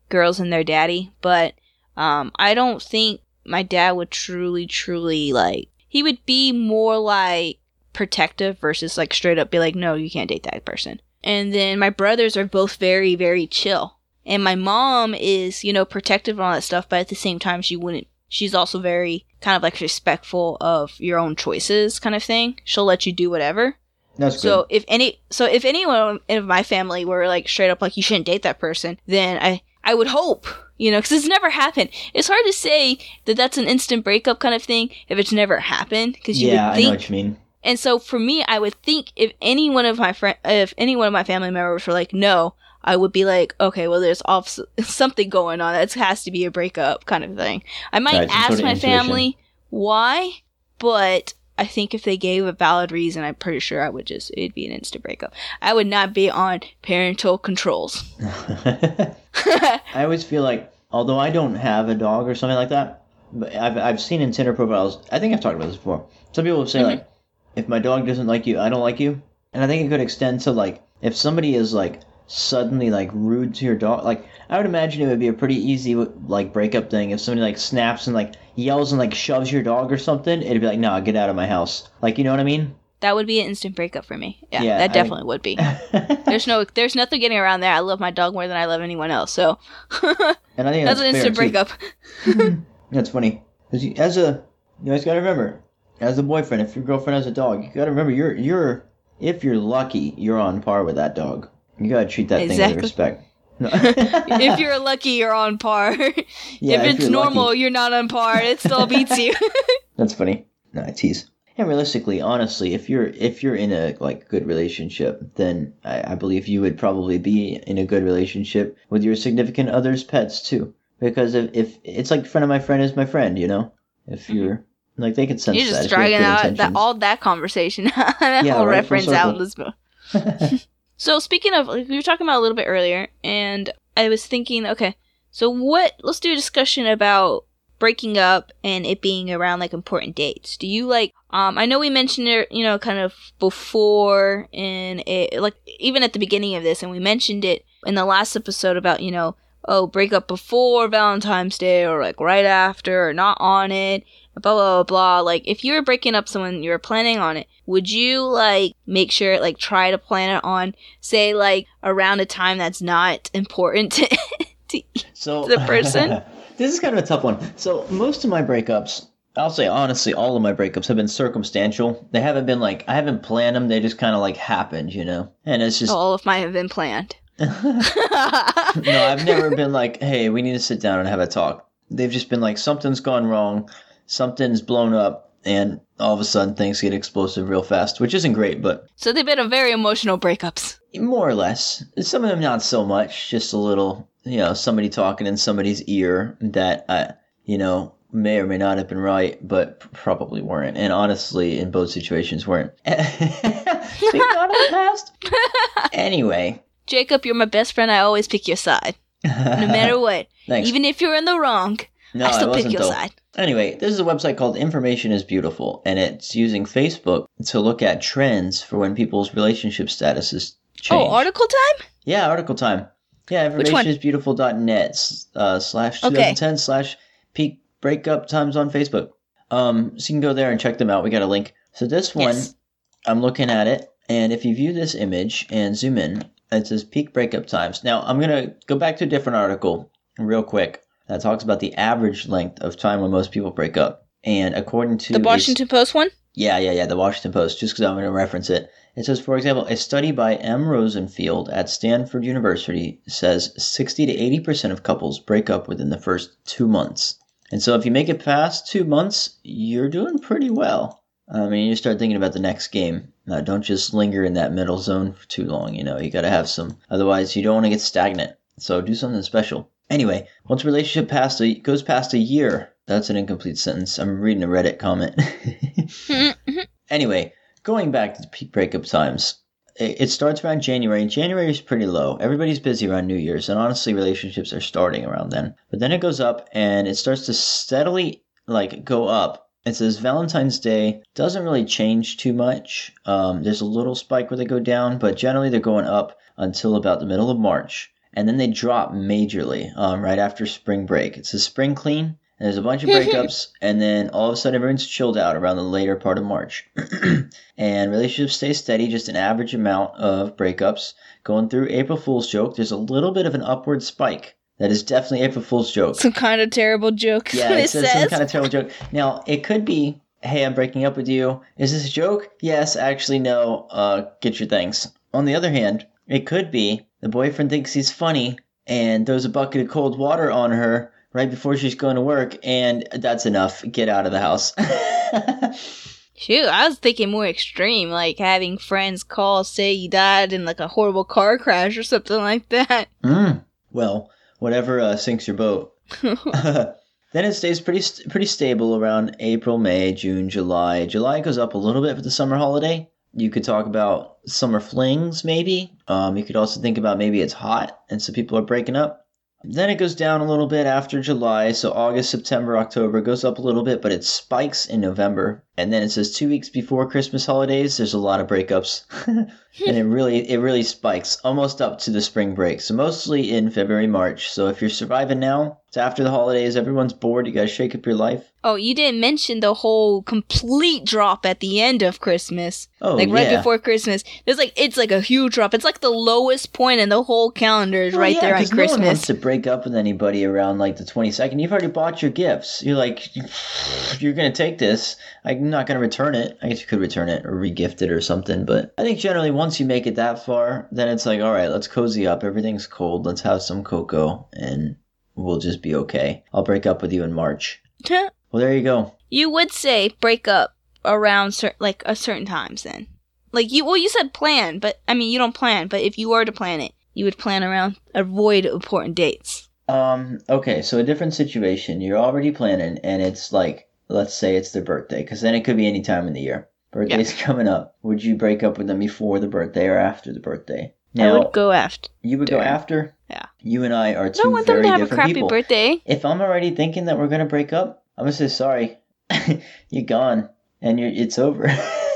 girls and their daddy, but um, I don't think my dad would truly, truly like. He would be more like protective versus like straight up be like, no, you can't date that person. And then my brothers are both very, very chill. And my mom is, you know, protective and all that stuff, but at the same time, she wouldn't. She's also very kind of like respectful of your own choices, kind of thing. She'll let you do whatever. That's good. So if any, so if anyone in my family were like straight up like you shouldn't date that person, then I I would hope, you know, because it's never happened. It's hard to say that that's an instant breakup kind of thing if it's never happened because you yeah, would I know what you mean. And so for me, I would think if any one of my friend, if any one of my family members were like, no, I would be like, okay, well, there's off- something going on. That has to be a breakup kind of thing. I might Right, ask sort of my intuition. family why, but I think if they gave a valid reason, I'm pretty sure I would just, it'd be an instant breakup. I would not be on parental controls. I always feel like, although I don't have a dog or something like that, but I've, I've seen in Tinder profiles, I think I've talked about this before. Some people say, Mhm. like, if my dog doesn't like you, I don't like you. And I think it could extend to, like, if somebody is, like, suddenly, like, rude to your dog, like, I would imagine it would be a pretty easy, like, breakup thing. If somebody, like, snaps and, like, yells and, like, shoves your dog or something, it'd be like, nah, get out of my house. Like, you know what I mean? That would be an instant breakup for me. Yeah, Yeah, that I- definitely would be. There's no, there's nothing getting around there. I love my dog more than I love anyone else. So and I think that's that's, an instant breakup. That's funny. as a, you always gotta remember, as a boyfriend, if your girlfriend has a dog, you gotta remember you're you're if you're lucky, you're on par with that dog. You gotta treat that thing with respect. No. if you're lucky, you're on par. Yeah, if it's you're normal, lucky. you're not on par. It still beats you. That's funny. No, I tease. And realistically, honestly, if you're if you're in a like good relationship, then I, I believe you would probably be in a good relationship with your significant other's pets too. Because if, if it's like friend of my friend is my friend, you know, if mm-hmm. you're like they can sense you're just dragging out that all that conversation, that Yeah, whole right, reference out, circle. Lisbon. So speaking of, like, we were talking about a little bit earlier, and I was thinking, okay, so what? Let's do a discussion about breaking up and it being around like important dates. Do you like? Um, I know we mentioned it, you know, kind of before in it, like even at the beginning of this, and we mentioned it in the last episode about you know, oh, break up before Valentine's Day or like right after or not on it. Blah blah blah blah. Like, if you were breaking up someone, you were planning on it. Would you like make sure, like, try to plan it on, say, like, around a time that's not important to, to so the person? this is kind of a tough one. So most of my breakups, I'll say honestly, all of my breakups have been circumstantial. They haven't been like I haven't planned them. They just kind of like happened, you know. And it's just All of mine have been planned. no, I've never been like, hey, we need to sit down and have a talk. They've just been like something's gone wrong, something's blown up, and all of a sudden things get explosive real fast, which isn't great, but so they've been a very emotional breakups. more or less. Some of them not so much, just a little, you know, somebody talking in somebody's ear that I, you know, may or may not have been right, but probably weren't. And honestly, in both situations weren't. Speaking out of the past. Anyway. Jacob, you're my best friend. I always pick your side, no matter what. Thanks. Even if you're in the wrong, no, I still pick wasn't, your though. side. Anyway, this is a website called Information is Beautiful, and it's using Facebook to look at trends for when people's relationship statuses change. Oh, article time? Yeah, article time. Yeah, informationisbeautiful.net uh, slash Okay. 2010 slash peak breakup times on Facebook. Um, so you can go there and check them out. We got a link. So this one, Yes. I'm looking at it, and if you view this image and zoom in, it says peak breakup times. Now I'm gonna go back to a different article real quick that talks about the average length of time when most people break up. And according to The Washington Post one? yeah, yeah, yeah, the Washington Post, just because I'm going to reference it. It says, for example, a study by M. Rosenfield at Stanford University says 60 to 80% of couples break up within the first two months. And so if you make it past two months, you're doing pretty well. I mean, you start thinking about the next game. Uh, don't just linger in that middle zone for too long, you know, you got to have some. Otherwise, you don't want to get stagnant. So do something special. Anyway, once relationship past a, goes past a year, that's an incomplete sentence. I'm reading a Reddit comment. Anyway, going back to the peak breakup times, it, it starts around January, January is pretty low. Everybody's busy around New Year's, and honestly, relationships are starting around then. But then it goes up, and it starts to steadily like go up. It says Valentine's Day doesn't really change too much. Um, there's a little spike where they go down, but generally they're going up until about the middle of March, and then they drop majorly um, right after spring break. It's a spring clean, and there's a bunch of breakups, and then all of a sudden everyone's chilled out around the later part of March. and relationships stay steady, just an average amount of breakups. Going through April Fool's joke, there's a little bit of an upward spike. That is definitely April Fool's joke. Some kind of terrible joke. Yeah, what it it says says. some kind of terrible joke. Now, it could be, hey, I'm breaking up with you. Is this a joke? Yes, actually, no. Uh, get your things. On the other hand, it could be the boyfriend thinks he's funny and throws a bucket of cold water on her right before she's going to work, and that's enough. Get out of the house. Shoot, I was thinking more extreme, like having friends call, say you died in like a horrible car crash or something like that. mm. Well, whatever uh, sinks your boat. then it stays pretty st- pretty stable around April, May, June, July. July goes up a little bit for the summer holiday. You could talk about summer flings, maybe. Um, you could also think about maybe it's hot and so people are breaking up. Then it goes down a little bit after July, so August, September, October goes up a little bit, but it spikes in November. And then it says two weeks before Christmas holidays, there's a lot of breakups. and it really it really spikes almost up to the spring break. So mostly in February, March. So if you're surviving now, it's after the holidays, everyone's bored, you gotta shake up your life. Oh, you didn't mention the whole complete drop at the end of Christmas. Oh like right yeah. before Christmas. There's like it's like a huge drop. It's like the lowest point in the whole calendar is Well, right yeah, there on 'cause No one wants Christmas. to break up with anybody around like the 22nd. You've already bought your gifts. You're like, you're gonna take this. I'm not gonna return it. I guess you could return it or regift it or something. But I think generally once you make it that far, then it's like, all right, let's cozy up. Everything's cold. Let's have some cocoa and we'll just be okay. I'll break up with you in March. Well, there you go. you would say break up around cer- like a certain times then. Like you well you said plan, but I mean you don't plan, but if you were to plan it, you would plan around avoid important dates. Um, okay, so a different situation. You're already planning, and it's like, let's say it's their birthday, because then it could be any time in the year. Birthday's coming up. Would you break up with them before the birthday or after the birthday? I Now, would go after. you would go after. Yeah. You and I are I two don't want them to have a crappy people. birthday. If I'm already thinking that we're gonna break up, I'm gonna say sorry. you're gone, and you're it's over.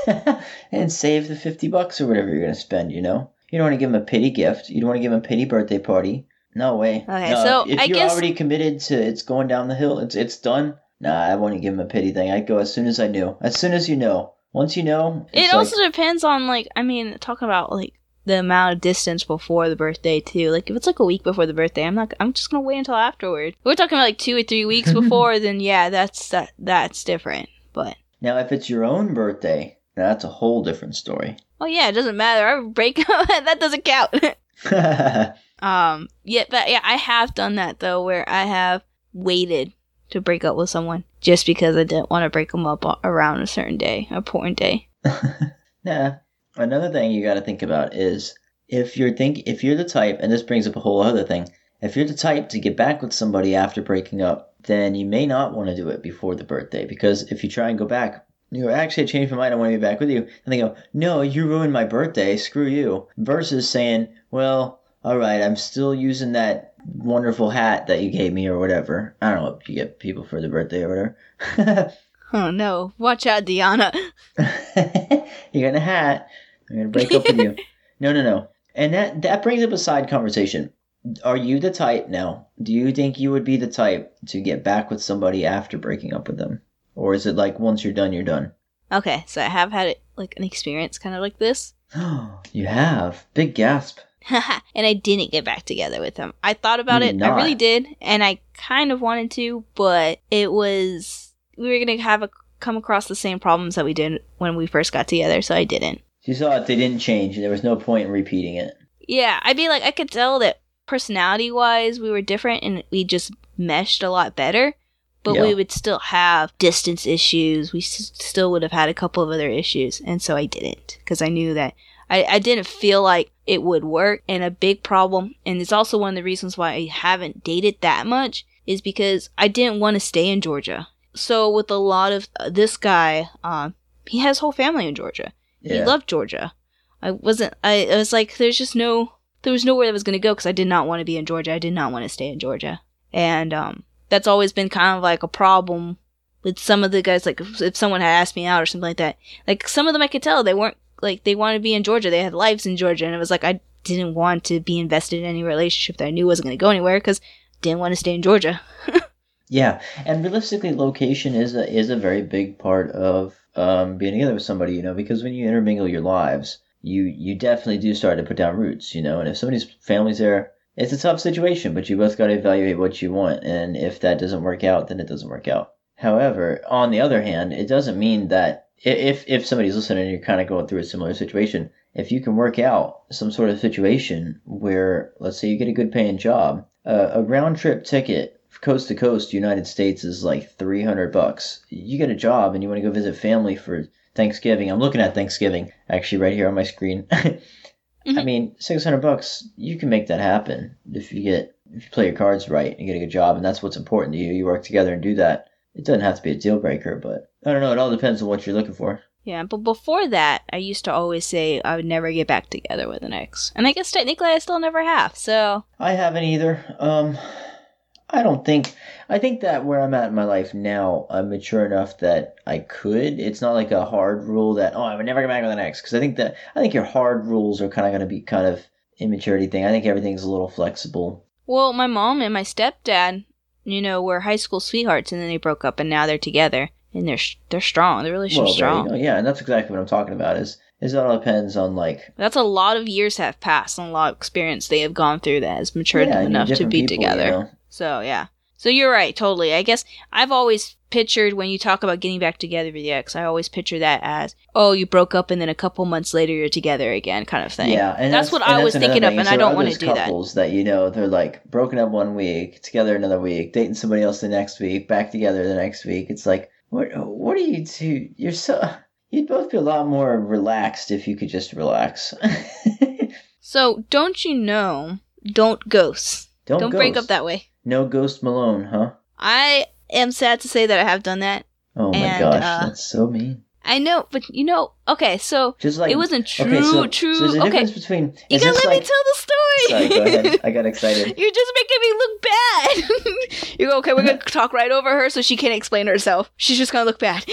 and save the fifty bucks or whatever you're gonna spend. You know, you don't want to give them a pity gift. You don't want to give them a pity birthday party. No way. Okay, No, so if I you're guess- already committed to it's going down the hill, it's it's done. Nah, I wouldn't give them a pity thing. I'd go as soon as I knew. As soon as you know. Once you know, It it's also like, depends on like I mean talking about like the amount of distance before the birthday too. Like if it's like a week before the birthday, I'm not. I'm just gonna wait until afterward. If we're talking about like two or three weeks before, then yeah, that's that that's different. But now if it's your own birthday, that's a whole different story. oh yeah, it doesn't matter. I break up. that doesn't count. um, yeah, but yeah, I have done that though, where I have waited to break up with someone just because I didn't want to break them up around a certain day, a important day. Nah. Another thing you got to think about is if you're think if you're the type, and this brings up a whole other thing. If you're the type to get back with somebody after breaking up, then you may not want to do it before the birthday because if you try and go back, you go, actually I changed my mind, I want to be back with you, and they go, no, you ruined my birthday, screw you. Versus saying, well, all right, I'm still using that wonderful hat that you gave me or whatever. I don't know if you get people for the birthday or whatever. Oh no, watch out, Diana. You're got a hat. I'm gonna break up with you. No, no, no. And that that brings up a side conversation. Are you the type now? Do you think you would be the type to get back with somebody after breaking up with them, or is it like once you're done, you're done? Okay, so I have had like an experience kind of like this. you have big gasp. and I didn't get back together with him. I thought about it. did I really did, and I kind of wanted to, but it was we were gonna have a come across the same problems that we did when we first got together, so I didn't. You saw it; they didn't change, and there was no point in repeating it. Yeah, I'd be like, I could tell that personality wise we were different, and we just meshed a lot better. But Yeah. we would still have distance issues. We s- still would have had a couple of other issues, and so I didn't because I knew that I, I didn't feel like it would work. And a big problem, and it's also one of the reasons why I haven't dated that much, is because I didn't want to stay in Georgia. So with a lot of uh, this guy, um, he has whole family in Georgia. He loved Georgia. I wasn't. I, I was like, there's just no. There was nowhere I was gonna go because I did not want to be in Georgia. I did not want to stay in Georgia, and um, that's always been kind of like a problem with some of the guys. Like if, if someone had asked me out or something like that, like some of them I could tell they weren't like they wanted to be in Georgia. They had lives in Georgia, and it was like I didn't want to be invested in any relationship that I knew wasn't gonna go anywhere because didn't want to stay in Georgia. Yeah, and realistically, location is a is a very big part of um, being together with somebody. You know, because when you intermingle your lives, you you definitely do start to put down roots. You know, and if somebody's family's there, it's a tough situation. But you both got to evaluate what you want, and if that doesn't work out, then it doesn't work out. However, on the other hand, it doesn't mean that if if somebody's listening and you're kind of going through a similar situation, if you can work out some sort of situation where, let's say, you get a good paying job, uh, a round trip ticket coast to coast United States is like 300 bucks. You get a job and you want to go visit family for Thanksgiving. I'm looking at Thanksgiving actually right here on my screen. I Mhm. mean, 600 bucks, you can make that happen if you get if you play your cards right and get a good job and that's what's important to you. You work together and do that. It doesn't have to be a deal breaker, but I don't know, it all depends on what you're looking for. Yeah, but before that, I used to always say I would never get back together with an ex, and I guess technically I still never have. So I haven't either. Um, I don't think. I think that where I'm at in my life now, I'm mature enough that I could. It's not like a hard rule that oh I would never get back with an ex because I think that I think your hard rules are kind of going to be kind of immaturity thing. I think everything's a little flexible. Well, my mom and my stepdad, you know, were high school sweethearts, and then they broke up, and now they're together, and they're sh- they're strong. They're really Well, there you strong. Yeah, and that's exactly what I'm talking about. Is is it all depends on like That's a lot of years have passed and a lot of experience they have gone through that has matured yeah, them enough to be people, together. You know? So yeah. So you're right, totally. I guess I've always pictured when you talk about getting back together with your ex, I always picture that as, oh, you broke up and then a couple months later you're together again, kind of thing. Yeah, and That's what and I was another thinking of, and is I don't wanna those do that. Couples that you know they're like broken up one week, together another week, dating somebody else the next week, back together the next week. It's like, what? What are you two? You're so. You'd both be a lot more relaxed if you could just relax. So don't you know, don't ghost. don't Don't break up that way. No ghost Malone, huh? I am sad to say that I have done that. Oh my And, gosh, uh, that's so mean. I know, but you know, okay, so Just like it wasn't true, okay, so, true. So there's a okay, difference between. you gotta let me like, tell the story. Sorry, go ahead. I got excited. You're just making me look bad. you go, okay, we're gonna talk right over her so she can't explain herself. She's just gonna look bad.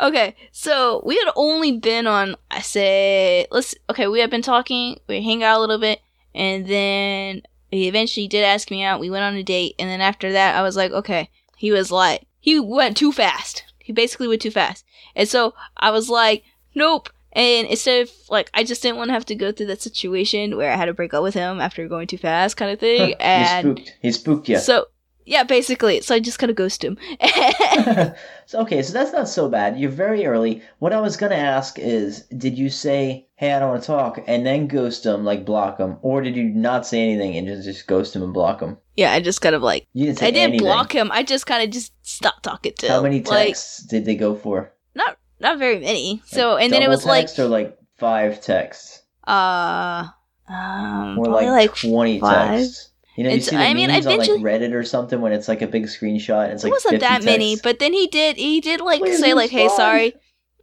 okay, so we had only been on, I say, let's, okay, we had been talking, we hang out a little bit, and then he eventually did ask me out. We went on a date, and then after that, I was like, okay, he was like, he went too fast. He basically went too fast. And so I was like, nope. And instead of like, I just didn't want to have to go through that situation where I had to break up with him after going too fast, kind of thing. he and spooked. He spooked you. so, yeah, basically. So I just kind of ghosted him. so, okay, so that's not so bad. You're very early. What I was gonna ask is, did you say, "Hey, I don't want to talk," and then ghost them, like block them, or did you not say anything and just just ghost them and block them? yeah, I just kind of like, You didn't say I didn't anything. block him. I just kind of just stopped talking to How him. many Like, texts did they go for? not not very many. So Like, and then it was like, or like five texts, uh, um, or like, like twenty five. texts. You know, you see the I mean, memes on like Reddit or something when it's like a big screenshot. And it's it like wasn't 50 that many, but then he did he did like say like, "Hey, sorry."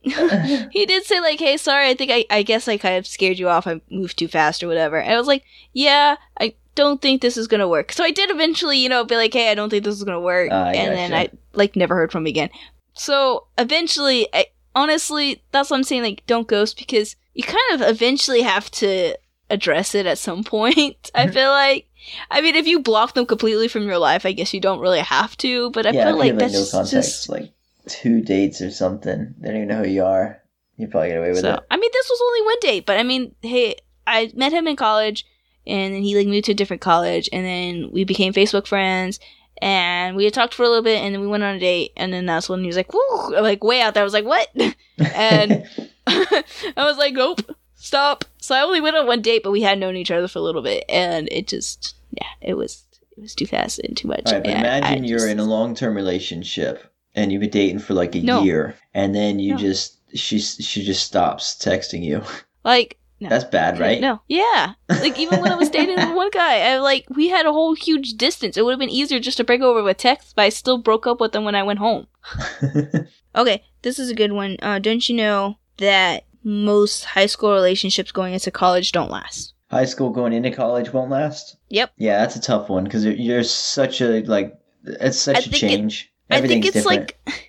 he did say like, "Hey, sorry. I think I I guess I kind of scared you off. I moved too fast or whatever." And I was like, "Yeah, I don't think this is gonna work." So I did eventually, you know, be like, "Hey, I don't think this is gonna work," I and then. I like never heard from him again. So eventually, I honestly that's what I'm saying. Like, don't ghost because you kind of eventually have to address it at some point. I feel like. I mean, if you block them completely from your life, I guess you don't really have to. But I yeah, feel like that's no just, like two dates or something. They don't even know who you are. You probably get away with so. it. I mean, this was only one date, but I mean, hey, I met him in college, and then he like moved to a different college, and then we became Facebook friends, and we had talked for a little bit, and then we went on a date, and then that's when he was like, "Woo!" like way out there. I was like, "What?" and I was like, "Nope, stop." So I only went on one date, but we had known each other for a little bit, and it just, yeah, it was it was too fast and too much. Right, and I imagine you're just- in a long term relationship and you've been dating for like a No. year, and then you No. just she she just stops texting you. like. No. That's bad, right? No. Yeah. Like even when I was dating one guy, I like we had a whole huge distance. It would have been easier just to break over with text, but I still broke up with them when I went home. Okay, this is a good one. Uh, don't you know that most high school relationships going into college don't last? High school going into college won't last. Yep. Yeah, that's a tough one because you're, such a like it's such I a think it- change. I think it's different. like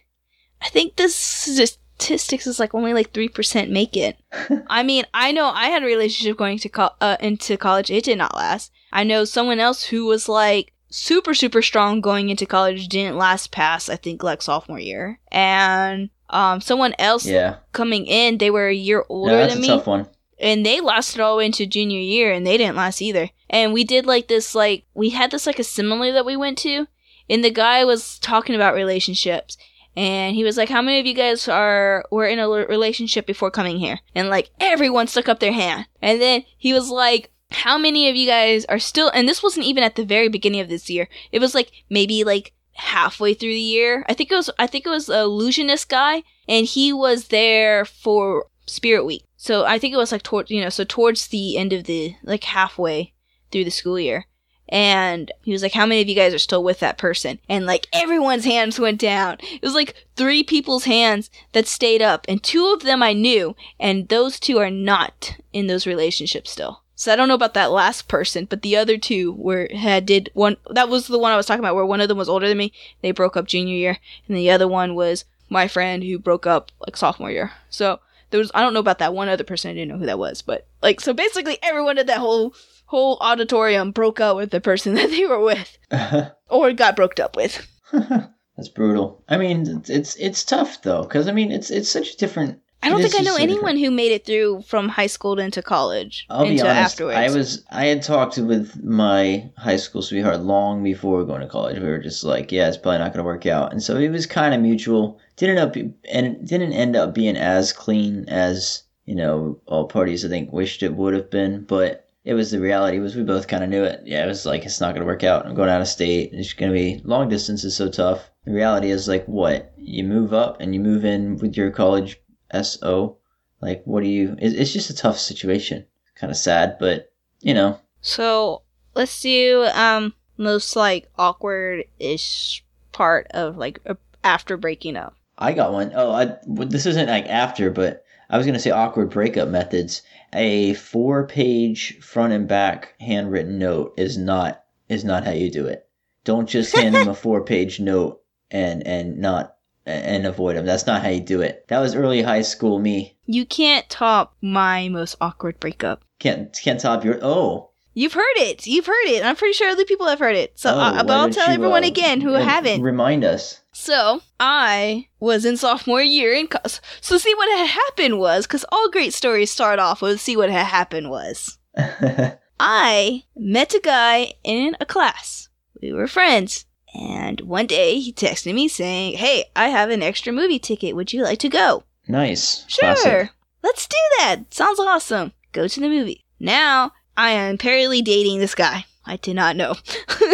I think this statistics is like only like 3% make it. I mean, I know I had a relationship going to co- uh, into college. It did not last. I know someone else who was like super super strong going into college didn't last past I think like sophomore year. And um someone else yeah, coming in, they were a year older that's than a me tough one. and they lasted all the way into junior year and they didn't last either and we did like this like we had this like a similar that we went to and the guy was talking about relationships and he was like how many of you guys are were in a relationship before coming here? And like everyone stuck up their hand. And then he was like how many of you guys are still and this wasn't even at the very beginning of this year. It was like maybe like halfway through the year. I think it was i think it was a illusionist guy and he was there for spirit week. So i think it was like toward you know so towards the end of the like halfway through the school year and he was like how many of you guys are still with that person and like everyone's hands went down it was like three people's hands that stayed up and two of them i knew and those two are not in those relationships still So I don't know about that last person, but the other two were had did one. That was the one I was talking about, where one of them was older than me. They broke up junior year, and the other one was my friend who broke up like sophomore year. So there was I don't know about that one other person. I didn't know who that was, but like so basically everyone in that whole whole auditorium broke up with the person that they were with or got broke up with. That's brutal. I mean, it's it's tough though, because I mean, it's it's such a different. I don't think I know so anyone different. who made it through from high school into college I'll be honest. afterwards. I was I had talked with my high school sweetheart long before going to college. We were just like, yeah, it's probably not going to work out, and so it was kind of mutual. Didn't up and didn't end up being as clean as you know all parties I think wished it would have been, but. It was the reality was we both kind of knew it. Yeah, it was like it's not going to work out. I'm going out of state. It's going to be long distance is so tough. The reality is like what you move up and you move in with your college SO. Like what do you? It's just a tough situation. Kind of sad, but you know, So let's do um most like awkward ish part of like after breaking up. I got one. Oh, I, this isn't like after, but I was going to say awkward breakup methods. A four page front and back handwritten note is not is not how you do it. Don't just hand them a four page note and and not and avoid them. That's not how you do it. That was early high school me. You can't top my most awkward breakup. Can't can't top your oh. You've heard it. You've heard it. I'm pretty sure other people have heard it. So, oh, uh, but I'll tell you, everyone uh, again who haven't. Remind us. So I was in sophomore year in co- so see what had happened was because all great stories start off with see what had happened was I met a guy in a class. We were friends. And one day he texted me saying, Hey, I have an extra movie ticket. Would you like to go? nice. Sure. Classic. Let's do that. Sounds awesome. Go to the movie. Now I am parallelly dating this guy. I did not know.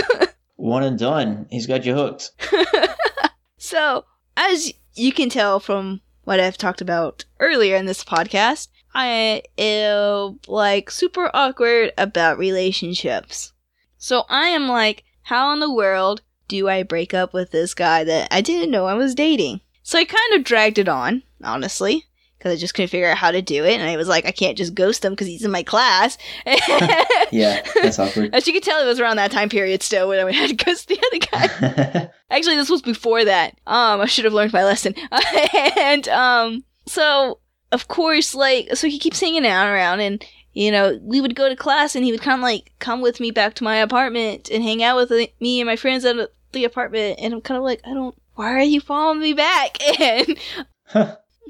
One and done. He's got you hooked. So, as you can tell from what I've talked about earlier in this podcast, I am like super awkward about relationships. So I am like, how in the world do I break up with this guy that I didn't know I was dating? So I kind of dragged it on, honestly, because I just couldn't figure out how to do it. And I was like, I can't just ghost him because he's in my class. Yeah, that's awkward. As you can tell, it was around that time period still when I had to ghost the other guy. Actually, this was before that. Um, I should have learned my lesson. and um, so of course, like, so he keeps hanging out around, and you know, we would go to class, and he would kind of like come with me back to my apartment and hang out with uh, me and my friends at the apartment, and I'm kind of like, I don't. Why are you following me back? And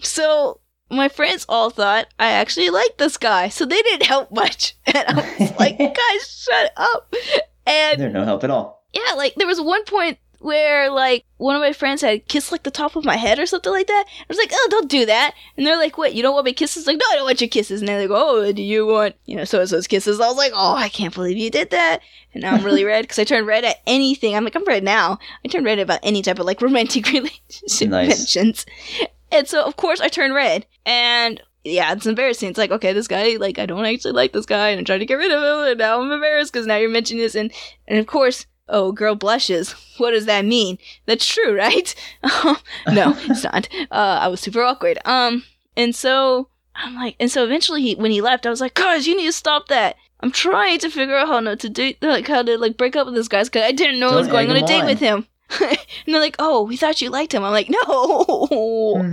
so my friends all thought I actually liked this guy, so they didn't help much. And I was like, guys, shut up. And They're no help at all. yeah, like there was one point where like one of my friends had kissed like the top of my head or something like that. I was like, oh, don't do that. And they're like, what? You don't want my kisses? Like, no, I don't want your kisses. And they're like, oh, do you want you know so and so's kisses? I was like, oh, I can't believe you did that. And now I'm really red because I turn red at anything. I'm like, I'm red now. I turn red about any type of like romantic relationship Nice. mentions. And so of course I turn red. And yeah, it's embarrassing. It's like, okay, this guy, like, I don't actually like this guy, and I'm trying to get rid of him, and now I'm embarrassed because now you're mentioning this, and and of course, oh, girl blushes. What does that mean? That's true, right? no, it's not. Uh, I was super awkward. Um, and so I'm like, and so eventually, he, when he left, I was like, guys, you need to stop that. I'm trying to figure out how not to date, like how to like break up with this guy because I didn't know I was going on a date on. with him. and they're like, oh, we thought you liked him. I'm like, no,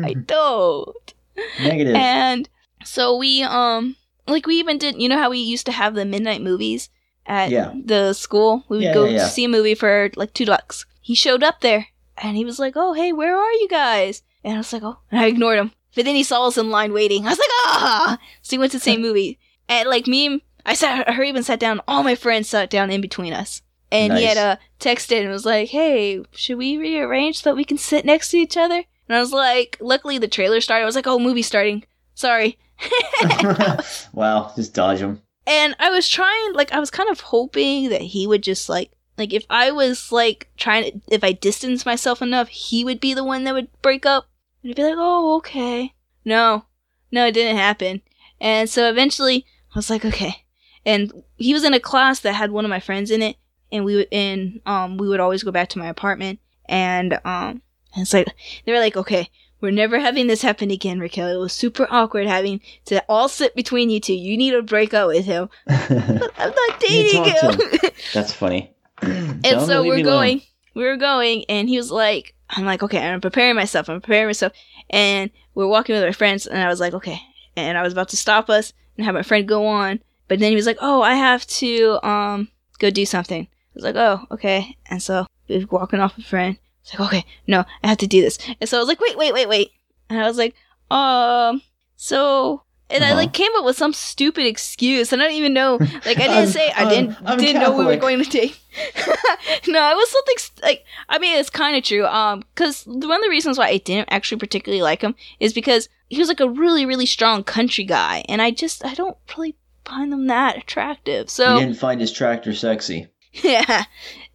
I don't. Negative. And so we um like we even did you know how we used to have the midnight movies at Yeah. the school? We would Yeah, go yeah, see a movie for like two bucks. He showed up there and he was like, Oh hey, where are you guys? And I was like, Oh and I ignored him. But then he saw us in line waiting. I was like, ah So we went to the same movie. And like me I sat I even sat down, all my friends sat down in between us. And he Nice. had uh, texted and was like, Hey, should we rearrange so that we can sit next to each other? And I was like, luckily the trailer started. I was like, oh, movie starting. Sorry. wow, just dodge him. And I was trying, like, I was kind of hoping that he would just, like, like, if I was, like, trying to, if I distanced myself enough, he would be the one that would break up. And I'd be like, oh, okay. No. No, it didn't happen. And so eventually, I was like, okay. And he was in a class that had one of my friends in it. And we would, and, um, we would always go back to my apartment. And, um, and it's like, they were like, okay, we're never having this happen again, Raquel. It was super awkward having to all sit between you two. You need to break up with him. I'm not dating talk him. That's funny. and so we're going, we were going, and he was like, I'm like, okay, I'm preparing myself. I'm preparing myself. And we're walking with my friends, and I was like, okay. And I was about to stop us and have my friend go on. But then he was like, oh, I have to um go do something. I was like, oh, okay. And so we were walking off a friend. It's like, okay, no, I have to do this. And so I was like, wait, wait, wait, wait. And I was like, um, so and I Uh-huh. like came up with some stupid excuse. and I don't even know. Like I didn't say I didn't I'm didn't know we were going to date. no, it was something like I mean it's kind of true. Um, because one of the reasons why I didn't actually particularly like him is because he was like a really really strong country guy, and I just I don't really find them that attractive. So You didn't find his tractor sexy. yeah.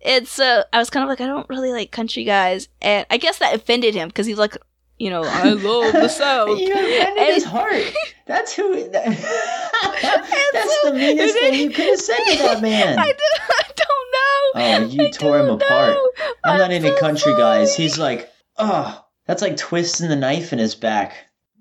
It's uh I was kind of like I don't really like country guys and I guess that offended him because he's like you know I love the south. you offended And- his heart. That's who. That, that's so- the meanest thing you could have said to that man. I, do, I don't know. Oh, you I tore him don't apart. know. I'm not I'm into so country guys. He's like, oh, that's like twisting the knife in his back.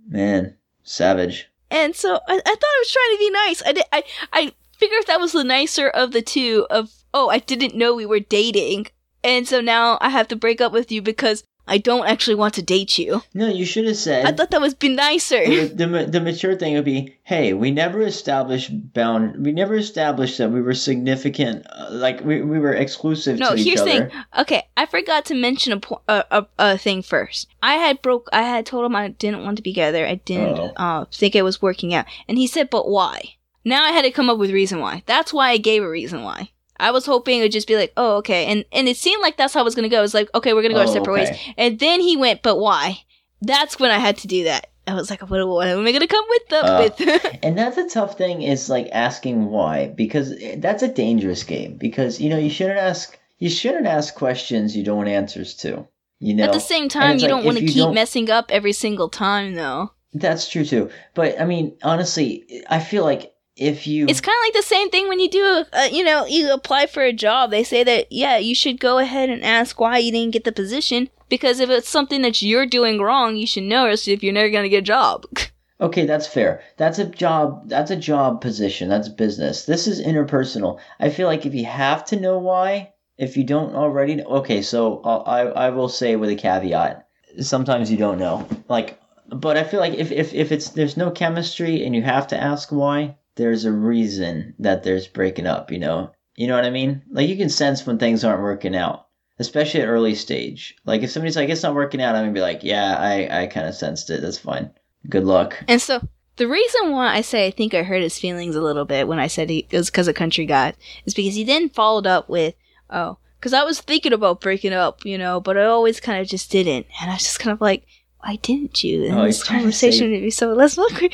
Man, savage. And so I, I thought I was trying to be nice. I did I I figured that was the nicer of the two of oh, I didn't know we were dating. And so now I have to break up with you because I don't actually want to date you. No, you should have said. I thought that was be nicer. the, the, the mature thing would be, hey, we never established bound. We never established that we were significant. Uh, like we, we were exclusive No, to each here's the thing. Okay, I forgot to mention a, po- a, a a thing first. I had broke. I had told him I didn't want to be together. I didn't Oh. uh, think it was working out, and he said, "But why?" Now I had to come up with reason why. That's why I gave a reason why. I was hoping it would just be like, "Oh, okay," and and it seemed like that's how it was gonna go. It's like, "Okay, we're gonna go our Oh, separate ways," and then he went, "But why?" That's when I had to do that. I was like, "What, what am I gonna come with them Uh, with?" And that's a tough thing is like asking why because that's a dangerous game because you know you shouldn't ask you shouldn't ask questions you don't want answers to. You know At the same time, you like, don't want to keep don't- messing up every single time, though. that's true too. But I mean, honestly, I feel like if you It's kind of like the same thing when you do, a, uh, you know, you apply for a job. They say that, yeah, you should go ahead and ask why you didn't get the position. Because if it's something that you're doing wrong, you should know, if you're never going to get a job. Okay, that's fair. That's a job. That's a job position. That's business. This is interpersonal. I feel like if you have to know why, if you don't already know, okay, so I'll- I I will say with a caveat. Sometimes you don't know. Like, but I feel like if if if it's there's no chemistry and you have to ask why, there's a reason that there's breaking up. You know. You know what I mean? Like you can sense when things aren't working out, especially at early stage. Like if somebody's like it's not working out, I'm gonna be like, yeah, I I kind of sensed it. That's fine. Good luck. and so the reason why I say I think I hurt his feelings a little bit when I said he, it was because of country guy is because he then followed up with, oh, because I was thinking about breaking up, you know, but I always kind of just didn't. And I was just kind of like, why didn't you? And Oh, this he's trying to conversation would be so less awkward.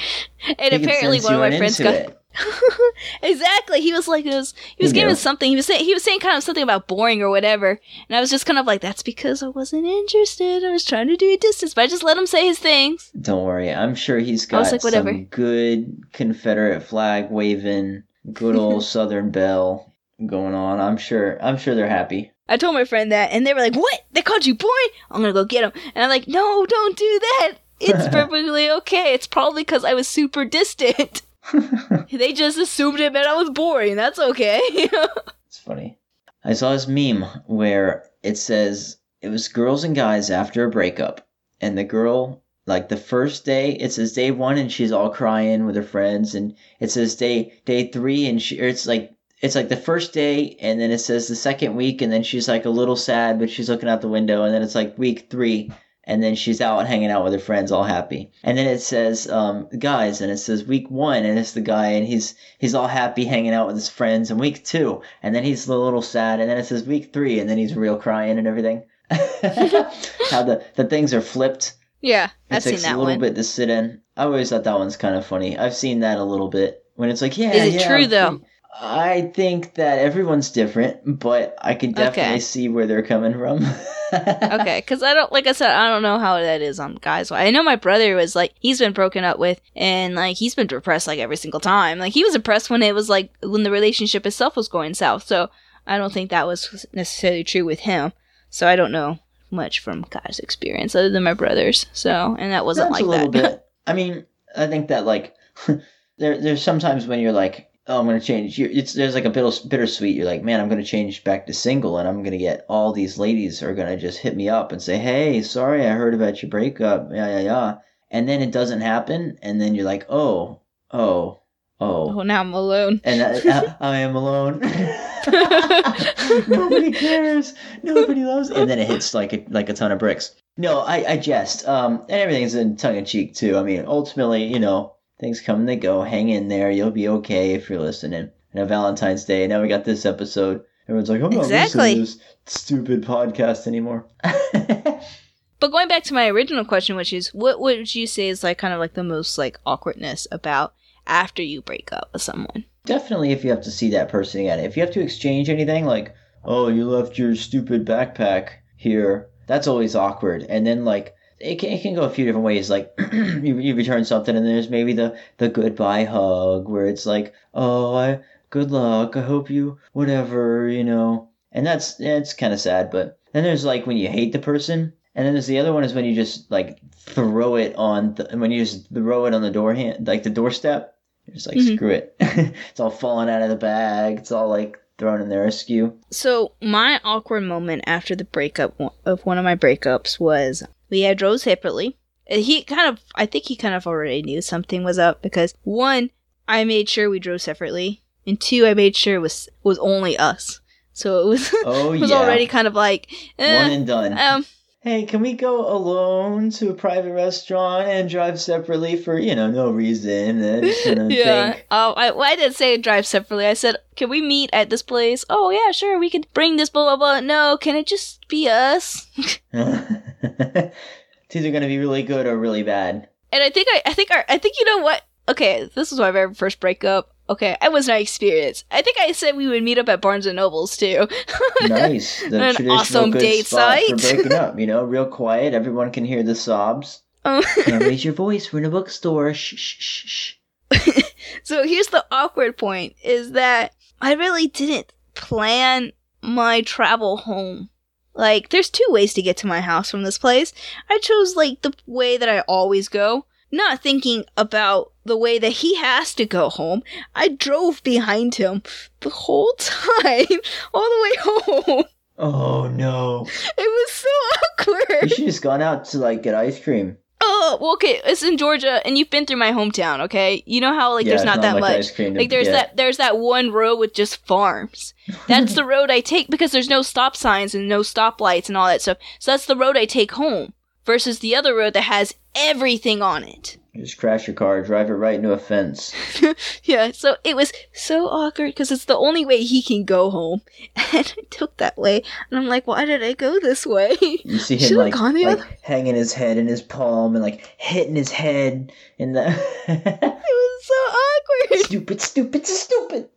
And apparently one of my friends got exactly. He was like, it was, he was giving something. He was saying, he was saying kind of something about boring or whatever. And I was just kind of like, that's because I wasn't interested. I was trying to do a distance, but I just let him say his things. Don't worry, I'm sure he's got like, whatever. some good Confederate flag waving, good old Southern belle going on. I'm sure. I'm sure they're happy. I told my friend that, and they were like, "What? They called you boy? I'm gonna go get him." And I'm like, "No, don't do that. It's perfectly okay. It's probably because I was super distant. they just assumed it meant I was boring. That's okay." It's funny. I saw this meme where it says it was girls and guys after a breakup, and the girl like the first day it says day one and she's all crying with her friends, and it says day day three and she or it's like it's like the first day and then it says the second week and then she's like a little sad but she's looking out the window and then it's like week three and then she's out hanging out with her friends all happy and then it says um, guys and it says week one and it's the guy and he's he's all happy hanging out with his friends and week two and then he's a little sad and then it says week three and then he's real crying and everything how the, the things are flipped yeah, it I've seen takes a little one. bit to sit in i always thought that one's kind of funny i've seen that a little bit when it's like yeah Is it yeah, true, I'm though? free. I think that everyone's different but i can definitely Okay. see where they're coming from okay, because I don't, like I said, I don't know how that is on guys. I know my brother was like, he's been broken up with, and like he's been depressed like every single time. Like he was depressed when it was like when the relationship itself was going south. So I don't think that was necessarily true with him. So I don't know much from guys' experience other than my brothers. So, and that wasn't That's like a little that. bit. I mean, I think that like there there's sometimes when you're like, oh, I'm gonna change. You, it's there's like a bitter bittersweet. You're like, man, I'm gonna change back to single, and I'm gonna get all these ladies are gonna just hit me up and say, hey, sorry, I heard about your breakup. Yeah, yeah, yeah. And then it doesn't happen, and then you're like, oh, oh, oh, oh, now I'm alone. and I, I, I am alone. Nobody cares. Nobody loves. And then it hits like a, like a ton of bricks. No, I, I jest. Um, and everything's in tongue in cheek too. I mean, ultimately, you know, things come and they go. Hang in there. You'll be okay if you're listening. And a Valentine's Day. Now we got this episode. Everyone's like, oh, I'm not Exactly. listening to this stupid podcast anymore. But going back to my original question, which is, what would you say is like kind of like the most like awkwardness about after you break up with someone? Definitely, if you have to see that person again. If you have to exchange anything, like, oh, you left your stupid backpack here, that's always awkward. And then, like, it can, it can go a few different ways. Like, you, you return something, and there's maybe the, the goodbye hug, where it's like, oh, I, good luck, I hope you, whatever, you know. And that's, it's kind of sad, but then there's like when you hate the person, and then there's the other one is when you just like throw it on, the, when you just throw it on the door hand, like the doorstep. You're just like, Mhm. screw it. it's all falling out of the bag. It's all like thrown in there askew. So my awkward moment after the breakup of one of my breakups was we had drove separately. Uh, He kind of, I think he kind of already knew something was up because one, I made sure we drove separately, and two, I made sure it was was only us. So it was Oh, it was yeah. already kind of like, eh, One and done. um, hey, can we go alone to a private restaurant and drive separately for, you know, no reason? I just yeah. think. Oh, I, well, I didn't say drive separately. I said, can we meet at this place? Oh yeah, sure. We could bring this blah blah blah. No, can it just be us? it's either going to be really good or really bad. And I think I, I think our, I think you know what? Okay, this was my very first breakup. Okay, I was not experienced. I think I said we would meet up at Barnes and Nobles too. Nice. The An awesome date site. for breaking up. You know, real quiet. Everyone can hear the sobs. Um, Can't raise your voice. We're in a bookstore. Shh, shh, shh, shh. so here's the awkward point: is that I really didn't plan my travel home. Like, there's two ways to get to my house from this place. I chose like the way that I always go, not thinking about the way that he has to go home. I drove behind him the whole time, all the way home. Oh no! It was so awkward. You should just gone out to like get ice cream. Oh, well, okay, it's in Georgia, and you've been through my hometown. Okay, you know how like there's Yeah, not, that much. Like there's that there's that one road with just farms. That's the road I take because there's no stop signs and no stoplights and all that stuff. So that's the road I take home versus the other road that has everything on it. Just crash your car, drive it right into a fence. Yeah, so it was so awkward because it's the only way he can go home, and I took that way, and I'm like, why did I go this way? You see him like, like hanging his head in his palm and like hitting his head in the It was so awkward. stupid, stupid, stupid.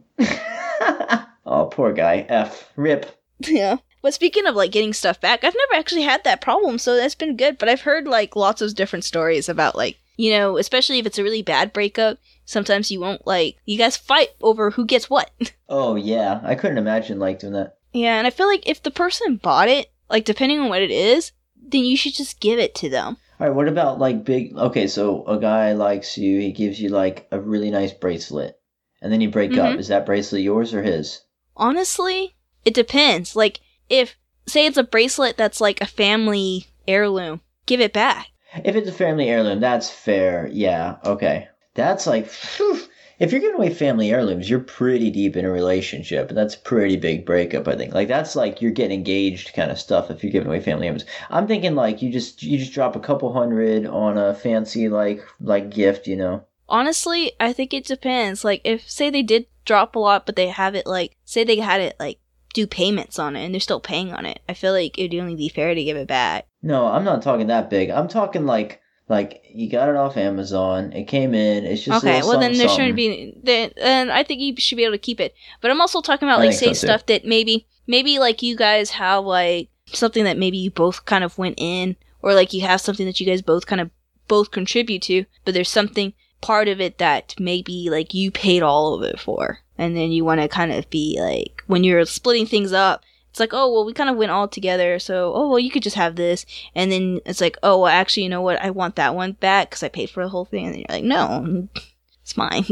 oh, poor guy. F. Rip. Yeah. But speaking of like getting stuff back, I've never actually had that problem, so that's been good. But I've heard like lots of different stories about like, you know, especially if it's a really bad breakup, sometimes you won't like you guys fight over who gets what. Oh yeah, I couldn't imagine like doing that. yeah, and I feel like if the person bought it, like depending on what it is, then you should just give it to them. All right, what about like big? Okay, so a guy likes you. He gives you like a really nice bracelet, and then you break up. Mhm. Is that bracelet yours or his? Honestly, it depends. Like if say it's a bracelet that's like a family heirloom, give it back. If it's a family heirloom, that's fair. Yeah, okay. That's like, phew. if you're giving away family heirlooms, you're pretty deep in a relationship, and that's a pretty big breakup. I think. Like that's like you're getting engaged kind of stuff. If you're giving away family heirlooms, I'm thinking like you just you just drop a couple hundred on a fancy like like gift, you know. Honestly, I think it depends. Like, if say they did drop a lot, but they have it like, say they had it like do payments on it and they're still paying on it, I feel like it'd only be fair to give it back. No, I'm not talking that big. I'm talking like like you got it off Amazon. It came in. It's just okay, well then there something, shouldn't be. Then, then I think you should be able to keep it. But I'm also talking about I like say so, too. stuff that maybe maybe like you guys have like something that maybe you both kind of went in, or like you have something that you guys both kind of both contribute to, but there's something part of it that maybe like you paid all of it for, and then you want to kind of be like when you're splitting things up. it's like, oh well, we kind of went all together, so oh well, you could just have this, and then it's like, oh well, actually, you know what? I want that one back because I paid for the whole thing, and then you're like, no, it's mine.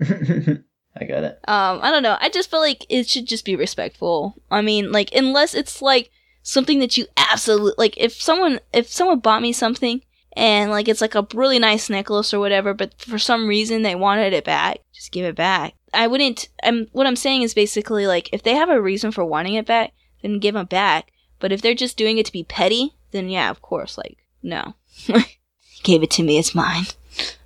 I got it. um, I don't know. I just feel like it should just be respectful. I mean, like unless it's like something that you absolutely like. If someone if someone bought me something and like it's like a really nice necklace or whatever, but for some reason they wanted it back, just give it back. I wouldn't. I'm what I'm saying is basically like if they have a reason for wanting it back, then give them back. But if they're just doing it to be petty, then yeah, of course, like no, gave it to me, it's mine.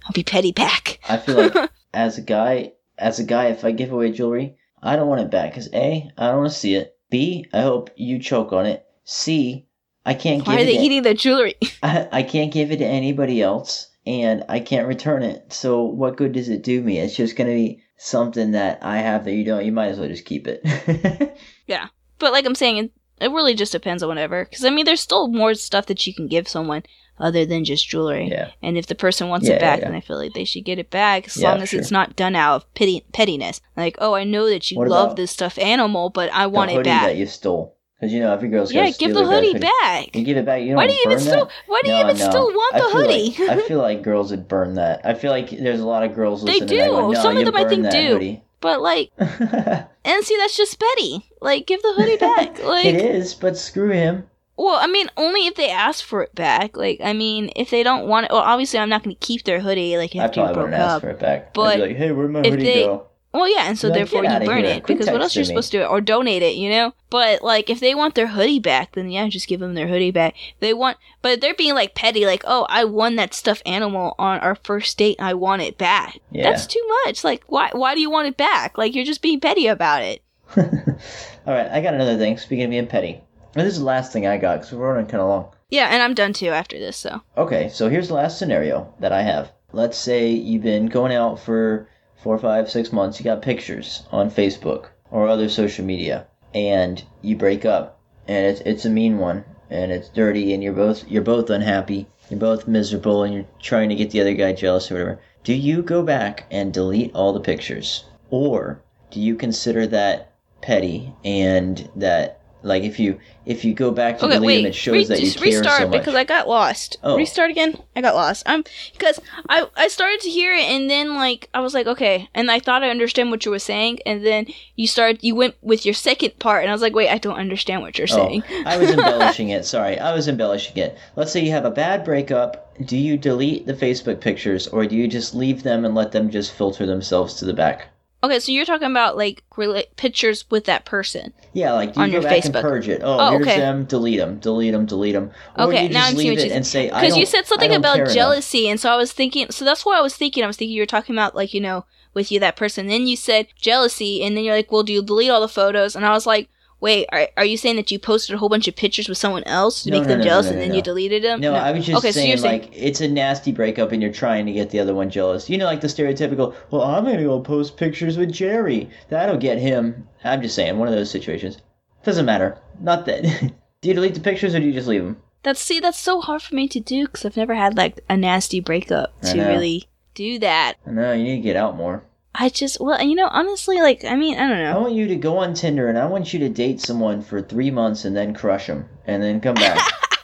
I'll be petty back. I feel like as a guy, as a guy, if I give away jewelry, I don't want it back because a, I don't want to see it. B, I hope you choke on it. C, I can't Why give are it. they eating the jewelry? I, I can't give it to anybody else, and I can't return it. So what good does it do me? It's just gonna be something that I have that you don't. You might as well just keep it. Yeah. But like I'm saying, it, really just depends on whatever. Because I mean, there's still more stuff that you can give someone other than just jewelry. yeah. And if the person wants Yeah, it back, yeah, then I feel like they should get it back as long as sure. it's not done out of pity- pettiness. Like, oh, I know that you What love this stuffed animal, but I want it back. that you stole, because you know every girl's yeah, give the hoodie guy's back. You give it back. You don't Why do you even still? that? Why do you No, even no. still want the feel hoodie? Like, I feel like girls would burn that. I feel like there's a lot of girls They listening. that go, do. no, Some of them I think do. hoodie." but like, and see, that's just petty. Like, give the hoodie back. Like, it is, but screw him. Well, I mean, only if they ask for it back. Like, I mean, if they don't want it, well, obviously, I'm not going to keep their hoodie. Like, I after you probably broke wouldn't ask for it back. I'd But be like, hey, where'd my hoodie they- go? Well, yeah, and so Like, therefore you burn here. it Quit because what else you're me. supposed to do? Or donate it, you know? But like, if they want their hoodie back, then yeah, just give them their hoodie back. They want, but they're being like petty, like, oh, I won that stuffed animal on our first date. I want it back. Yeah. That's too much. Like, why? Why do you want it back? Like, you're just being petty about it. All right, I got another thing. Speaking of being petty, and this is the last thing I got because we're running kind of long. Yeah, and I'm done too after this. So Okay, so here's the last scenario that I have. Let's say you've been going out for four, five, six months. You got pictures on Facebook or other social media, and you break up, and it's it's a mean one, and it's dirty, and you're both you're both unhappy, you're both miserable, and you're trying to get the other guy jealous or whatever. Do you go back and delete all the pictures, or do you consider that petty and that like if you if you go back to okay, delete wait. them, it shows re- that you just care restart so much. because I got lost. Oh. Restart again. I got lost. Um, because I I started to hear it and then like I was like okay, and I thought I understand what you were saying, and then you started you went with your second part, and I was like wait, I don't understand what you're Oh, saying. I was embellishing it. Sorry, I was embellishing it. Let's say you have a bad breakup. Do you delete the Facebook pictures or do you just leave them and let them just filter themselves to the back? Okay, so you're talking about like rela- pictures with that person. Yeah, like you On your Facebook. purge it? Oh, Oh, here's okay. them. Delete them. Delete them. Delete them. Or Okay, now I'm seeing what it you- and say Because you said something about enough. jealousy, and so I was thinking. So that's what I was thinking. I was thinking you were talking about like you know with you that person. Then you said jealousy, and then you're like, well, do you delete all the photos? And I was like, wait, are, are you saying that you posted a whole bunch of pictures with someone else to No, make no, them no, jealous, and then you deleted them? No, I was just okay, so you're saying saying like it's a nasty breakup and you're trying to get the other one jealous. You know, like the stereotypical. Well, I'm gonna go post pictures with Jerry. That'll get him. I'm just saying, one of those situations. Doesn't matter. Not that. do you delete the pictures or do you just leave them? that's see, that's so hard for me to do because I've never had like a nasty breakup to really do that. No, you need to get out more. I just well, you know, honestly, like I mean, I don't know. I want you to go on Tinder and I want you to date someone for three months and then crush them and then come back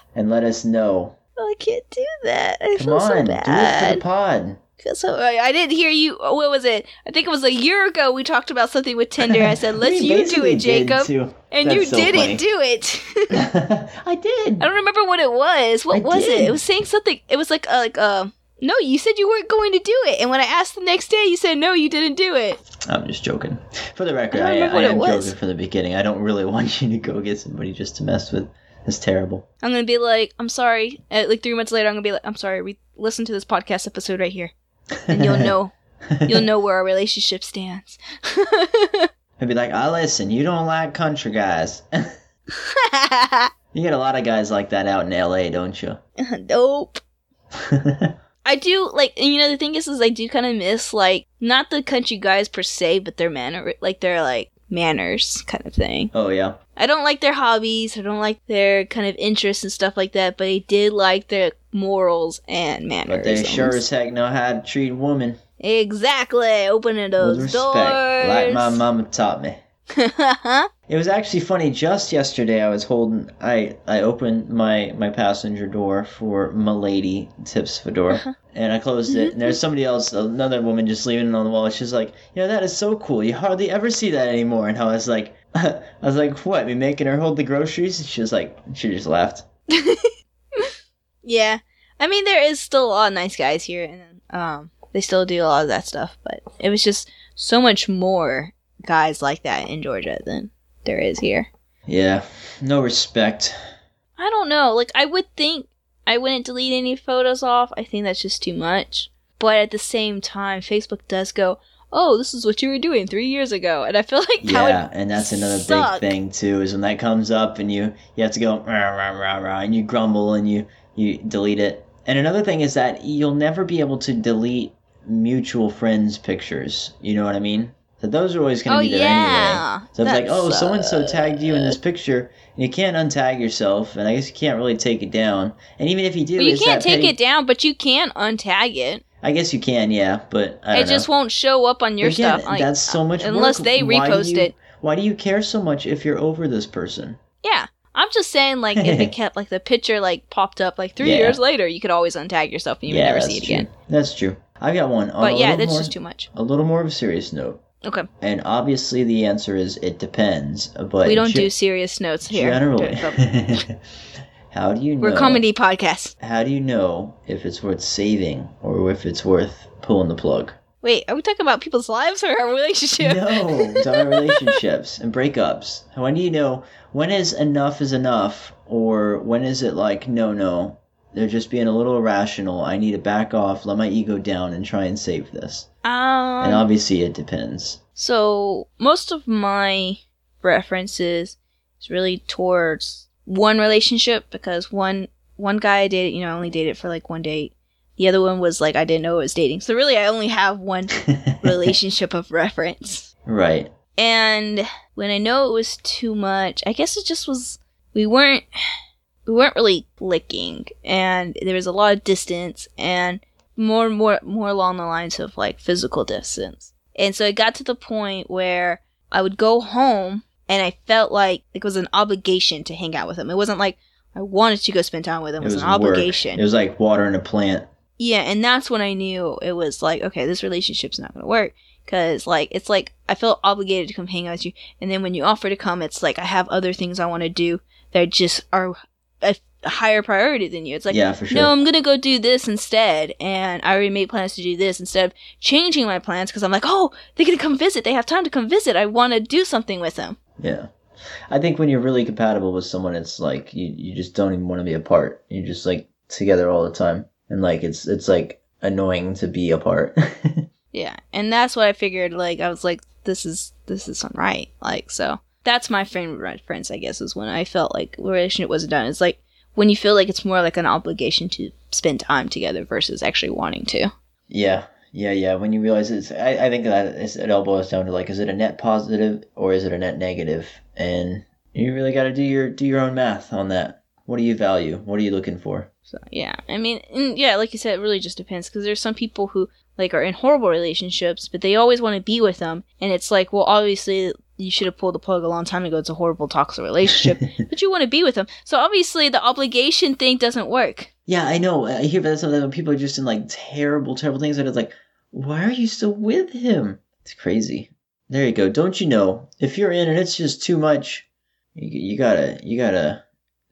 and let us know. I can't do that. I Come feel on, so do it for the pod. so I, didn't hear you. What was it? I think it was a year ago. We talked about something with Tinder. I said, "Let's you do it, Jacob," and That's you so didn't funny. do it. I did. I don't remember what it was. What I was it? did. It was saying something. It was like uh, like uh. No, you said you weren't going to do it, and when I asked the next day, you said no, you didn't do it. I'm just joking. For the record, I I, I, am joking from the beginning. I don't really want you to go get somebody just to mess with. It's terrible. I'm gonna be like, I'm sorry. Uh, like three months later, I'm gonna be like, I'm sorry. We listen to this podcast episode right here, and you'll know. you'll know where our relationship stands. I'd be like, I listen. You don't like country guys. you get a lot of guys like that out in L.A., don't you? nope. I do like, and you know, the thing is, is I do kind of miss like not the country guys per se, but their manner, like their like manners kind of thing. oh yeah. I don't like their hobbies. I don't like their kind of interests and stuff like that. But I did like their morals and manners. But they sure as heck know how to treat a woman exactly opening those with doors. respect, like my mama taught me. It was actually funny. Just yesterday, I was holding. I I opened my my passenger door for Milady Tips Fedor, Uh-huh. and I closed it. And there's somebody else, another woman, just leaving it on the wall. She's like, "You know, that is so cool. You hardly ever see that anymore." And I was like, I was like, "What? Me making her hold the groceries?" She was like, she just laughed. yeah. I mean, there is still a lot of nice guys here, and um, they still do a lot of that stuff. But it was just so much more guys like that in Georgia than there is here. Yeah, no respect. I don't know. Like, I would think I wouldn't delete any photos off. I think that's just too much. But at the same time, Facebook does go, "Oh, this is what you were doing three years ago," and I feel like that would Yeah, and that's another suck. big thing too. Is when that comes up and you you have to go rah, rah, rah, rah, and you grumble and you you delete it. And another thing is that you'll never be able to delete mutual friends' pictures. You know what I mean? So those are always going to Oh be there yeah. anyway. So it's like, oh, so and so tagged you in this picture, and you can't untag yourself, and I guess you can't really take it down. And even if you do, Well, you can't take petty- it down, but you can untag it. I guess you can, yeah, but I It just know. won't show up on your again, stuff. Like, that's so much unless work. they repost you- it. Why do you care so much if you're over this person? Yeah. I'm just saying, like, if it kept, like, the picture, like, popped up, like, three Yeah. years later, you could always untag yourself and you would never see it true. again. That's true. I've got one. On But yeah, that's more, just too much. a little more of a serious note. Okay. And obviously, the answer is it depends. But we don't ge- do serious notes here. generally. how do you know? We're a comedy podcast. How do you know if it's worth saving or if it's worth pulling the plug? Wait, are we talking about people's lives or our relationship? No, it's about relationships and breakups. When do you know when is enough is enough, or when is it like no, no, they're just being a little irrational. I need to back off, let my ego down, and try and save this. and Um, obviously, it depends. so most of my references is really towards one relationship because one one guy I dated, you know, I only dated for like one date. The other one was like I didn't know I was dating. So really, I only have one relationship of reference. right. And when I know it was too much, I guess it just was we weren't we weren't really clicking and there was a lot of distance and more and more more along the lines of like physical distance. And so it got to the point where I would go home and I felt like it was an obligation to hang out with him. It wasn't like I wanted to go spend time with him. It was, an work. obligation. It was like watering a plant. Yeah, and that's when I knew it was like, okay, this relationship's not gonna work. Cause like it's like I feel obligated to come hang out with you, and then when you offer to come, it's like I have other things I want to do that just are a, higher priority than you. It's like, yeah, for sure. no, I'm gonna go do this instead, and I already made plans to do this instead of changing my plans because I'm like, oh, they're gonna come visit. They have time to come visit. I want to do something with them. Yeah. I think when you're really compatible with someone, it's like you, you just don't even want to be apart. You're just like together all the time, and like it's it's like annoying to be apart. Yeah, and that's what I figured. Like I was like, this is this is right. Like so, that's my frame of reference. I guess is when I felt like the relationship wasn't done. It's like when you feel like it's more like an obligation to spend time together versus actually wanting to. yeah, yeah, yeah. When you realize it's, I, I think that it's, it all boils down to like, is it a net positive or is it a net negative? And you really got to do your do your own math on that. What do you value? What are you looking for? So yeah, I mean, and yeah, like you said, it really just depends because there's some people who like are in horrible relationships, but they always want to be with them, and it's like, well, obviously you should have pulled the plug a long time ago. It's a horrible toxic relationship, but you want to be with them, so obviously the obligation thing doesn't work. Yeah, I know. I hear about something when people are just in like terrible, terrible things, and it's like, why are you still with him? It's crazy. There you go. Don't you know? If you're in and it's just too much, you, you gotta, you gotta.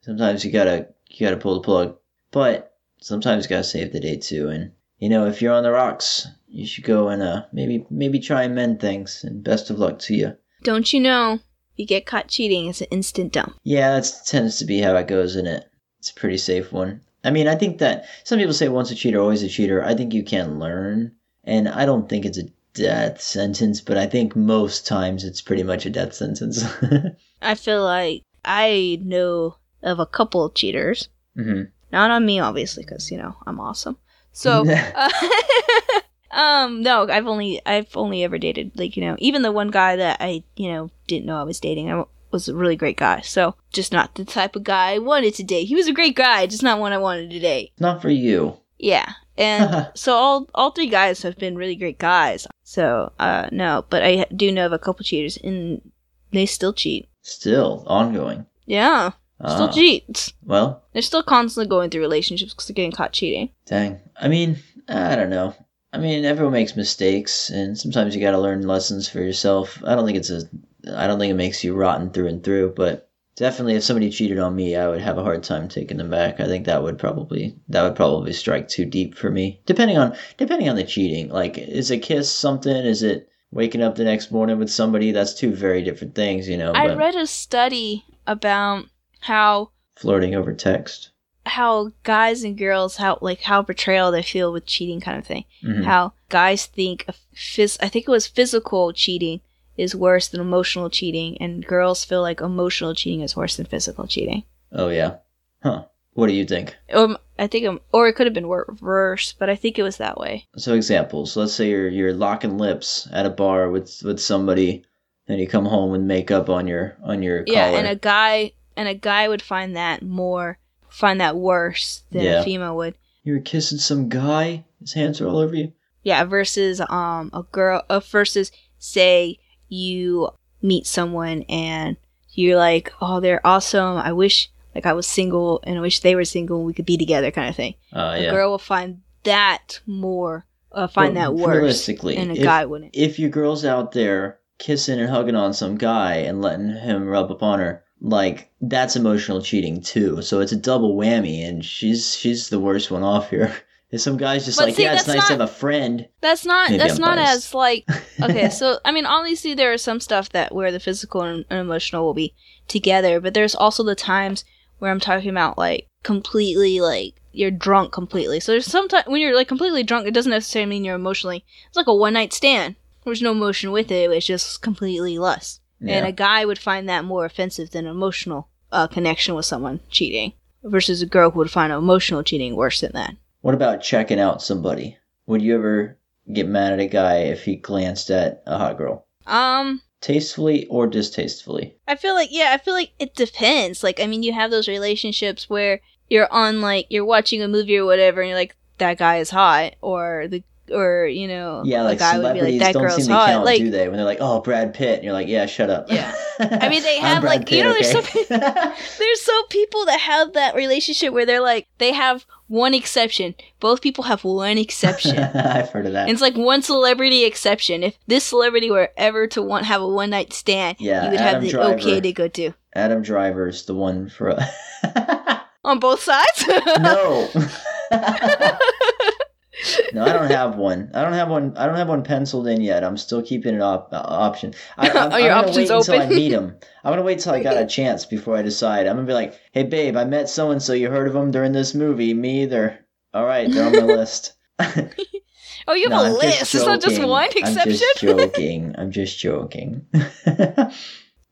Sometimes you gotta, you gotta pull the plug. But sometimes you gotta save the day too. And you know, if you're on the rocks, you should go and uh maybe, maybe try and mend things. And best of luck to you. Don't you know? You get caught cheating, it's an instant dump. Yeah, that tends to be how it goes, isn't it? It's a pretty safe one. I mean, I think that some people say once a cheater, always a cheater. I think you can learn, and I don't think it's a death sentence, but I think most times it's pretty much a death sentence. I feel like I know of a couple cheaters. hmm Not on me, obviously, because you know I'm awesome. So, uh, um, no, I've only I've only ever dated like you know even the one guy that I you know didn't know I was dating. I was a really great guy. So just not the type of guy I wanted to date. He was a great guy, just not one I wanted to date. Not for you. Yeah, and so all all three guys have been really great guys. So uh, no, but I do know of a couple cheaters, and they still cheat. Still ongoing. Yeah, still Ah, cheat. Well, They're still constantly going through relationships because they're getting caught cheating. dang. I mean, I don't know. I mean, everyone makes mistakes, and sometimes you got to learn lessons for yourself. I don't think it's a. I don't think it makes you rotten through and through, but definitely, if somebody cheated on me, I would have a hard time taking them back. I think that would probably that would probably strike too deep for me. Depending on depending on the cheating, like is a kiss something? Is it waking up the next morning with somebody? That's two very different things, you know. I read a study about how flirting over text. How guys and girls how like how betrayal they feel with cheating kind of thing. Mhm. How guys think phys- I think it was physical cheating is worse than emotional cheating, and girls feel like emotional cheating is worse than physical cheating. Oh yeah, huh? What do you think? Um, I think, um, or it could have been wor- worse, but I think it was that way. So examples. Let's say you're you're locking lips at a bar with with somebody, and you come home with makeup on your on your Yeah, collar. and a guy and a guy would find that more find that worse than Yeah. a female would. you were kissing some guy. His hands are all over you. Yeah, versus um a girl uh, versus say you meet someone and you're like, "Oh, they're awesome. I wish like I was single and I wish they were single and we could be together," kind of thing. Uh, A girl will find that more uh, find Well, that worse realistically, and a if- guy wouldn't. If your girl's out there kissing and hugging on some guy and letting him rub upon her, like that's emotional cheating too. So it's a double whammy, and she's she's the worst one off here. If some guy's just But like, see, yeah, it's nice to have a friend. That's not Maybe that's I'm not biased. as like okay, so I mean obviously there are some stuff that where the physical and, and emotional will be together, but there's also the times where I'm talking about like completely like you're drunk completely. So there's sometimes when you're like completely drunk, it doesn't necessarily mean you're emotionally. It's like a one night stand. There's no emotion with it. It's just completely lust. And a guy would find that more offensive than emotional uh, connection with someone cheating, versus a girl who would find emotional cheating worse than that. What about checking out somebody? Would you ever get mad at a guy if he glanced at a hot girl? Um, Tastefully or distastefully? I feel like yeah, I feel like it depends. Like I mean, you have those relationships where you're on like you're watching a movie or whatever, and you're like that guy is hot, or the or you know Yeah, a like guy would be like that girl's seem to hot. count, like do they? When they're like, "Oh, Brad Pitt," and you're like, "Yeah, shut up." Yeah. I mean, they have, like, you know, there's Pitt, okay? there's some people that have that relationship where they're like they have one exception. Both people have one exception. I've heard of that. And it's like one celebrity exception. If this celebrity were ever to want have a one night stand, Yeah, you would have the Driver. okay to go to Adam Driver's the one for. on both sides. no. No, I don't have one. I don't have one. I don't have one penciled in yet. I'm still keeping it op- uh, option. I, I'm, Oh, your I'm option's wait until I open? meet him. I'm gonna wait till I got a chance before I decide. I'm gonna be like, "Hey, babe, I met so and so. You heard of them during this movie? Me either. All right, they're on my list." oh, you have No, a I'm list. It's not just one I'm exception. just joking. I'm just joking.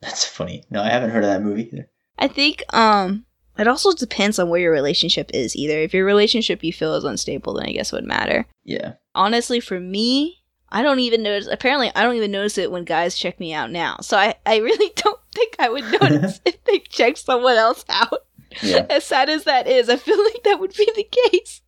That's funny. No, I haven't heard of that movie either. I think um it also depends on where your relationship is either. If your relationship you feel is unstable, then I guess it would matter. Yeah. Honestly, for me, I don't even notice apparently I don't even notice it when guys check me out now. So I, I really don't think I would notice if they check someone else out. Yeah. As sad as that is, I feel like that would be the case.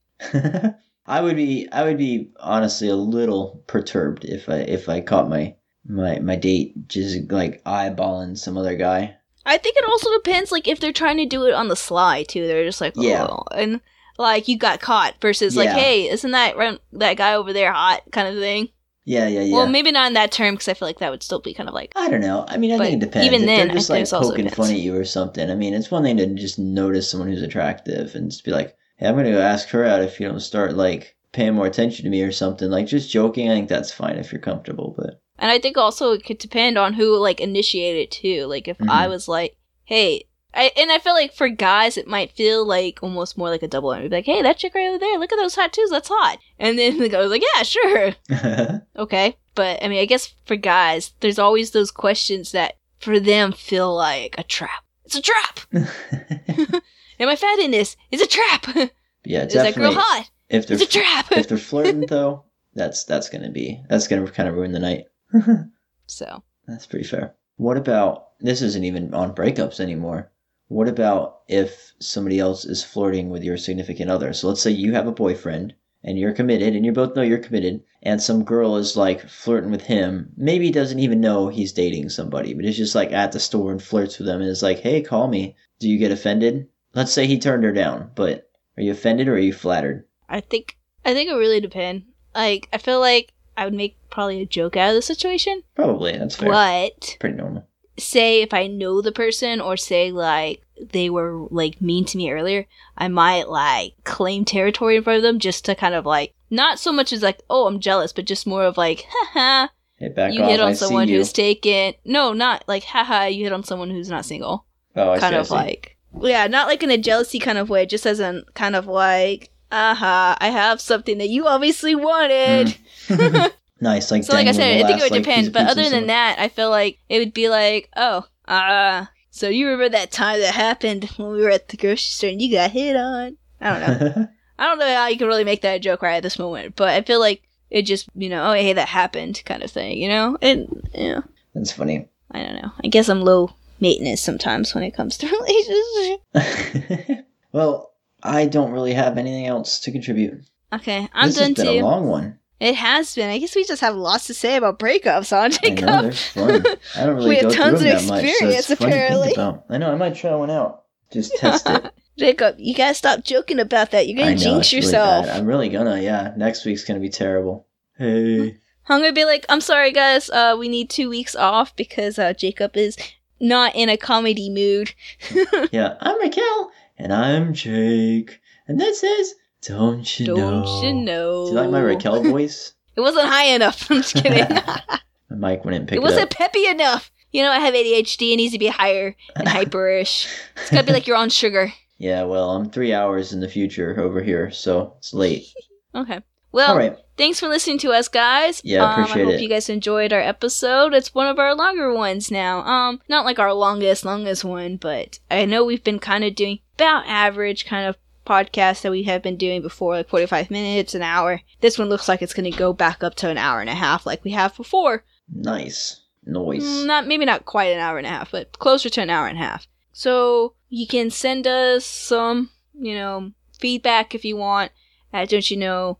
I would be I would be honestly a little perturbed if I if I caught my my my date just like eyeballing some other guy. I think it also depends, like if they're trying to do it on the sly too. They're just like, oh, Yeah. and like you got caught versus like, hey, isn't that run- that guy over there hot kind of thing? Yeah, yeah, yeah. Well, maybe not in that term because I feel like that would still be kind of like, I don't know. I mean, I think it depends. even if then, they're just I like poking fun at you or something. I mean, it's one thing to just notice someone who's attractive and just be like, "Hey, I'm gonna go ask her out if you don't start like paying more attention to me or something." Like just joking. I think that's fine if you're comfortable, but and I think also it could depend on who like initiated it too. Like if I Mhm. was like, hey. I, and I feel like for guys, it might feel like almost more like a double. Be like, hey, that chick right over there, look at those tattoos, that's hot. And then the guy was like, yeah, sure. Okay. But I mean, I guess for guys, there's always those questions that for them feel like a trap. It's a trap. Am I fat in this? It's a trap. yeah, Is that girl hot? If they're It's a trap. if they're flirting though, that's that's gonna be that's gonna kind of ruin the night. so That's pretty fair. What about this? Isn't even on breakups anymore. What about if somebody else is flirting with your significant other? So let's say you have a boyfriend and you're committed and you both know you're committed and some girl is like flirting with him maybe he doesn't even know he's dating somebody but it's just like at the store and flirts with them and is like hey call me do you get offended let's say he turned her down but are you offended or are you flattered I think I think it really depends. Like I feel like I would make probably a joke out of the situation, probably that's fair. But pretty normal. say if I know the person or say like they were like mean to me earlier, I might like claim territory in front of them just to kind of like not so much as like oh I'm jealous, but just more of like haha hey back you off hit on I someone who's taken no not like haha you hit on someone who's not single. Oh I kind see, of like yeah not like in a jealousy kind of way just as in kind of like aha I have something that you obviously wanted. nice like So like I said, I think it would like, depend. But other than that, I feel like it would be like, oh, ah, so you remember that time that happened when we were at the grocery store and you got hit on? I don't know. I don't know how you can really make that a joke right at this moment, but I feel like it just, you know, oh hey, that happened kind of thing, you know? And yeah, that's funny I don't know. I guess I'm low maintenance sometimes when it comes to relationships. well I don't really have anything else to contribute Okay, I'm this done has been a long one It has been. I guess we just have lots to say about breakups, huh, I know Jacob? they're fun. I don't really We have tons of them that much, so experience, it's funny to think apparently. I know I might try one out. Just test it. Jacob, you gotta stop joking about that. You're gonna know jinx it's really yourself. I'm really gonna. Yeah, next week's gonna be terrible. Hey, I'm gonna be like, I'm sorry, guys. Uh, we need two weeks off because uh, Jacob is not in a comedy mood. yeah, I'm Raquel and I'm Jake, and this is Don't You Don't Know? you know? Do you like my Raquel voice? It wasn't high enough. I'm just kidding. my mic wouldn't pick it it, wasn't up. peppy enough. You know, I have ADHD. It needs to be higher and hyperish. It's gotta be like you're on sugar. Yeah, well, I'm three hours in the future over here, so it's late. Okay. Well, All right. thanks for listening to us, guys. Yeah, um, appreciate I hope it. you guys enjoyed our episode. It's one of our longer ones now. Um, not like our longest, longest one, but I know we've been kind of doing about average kind of podcast that we have been doing before, like 45 minutes, an hour. This one looks like it's going to go back up to an hour and a half, like we have before. Nice noise. Mm, Not maybe not quite an hour and a half, but closer to an hour and a half. So you can send us some, you know, feedback if you want at don't you know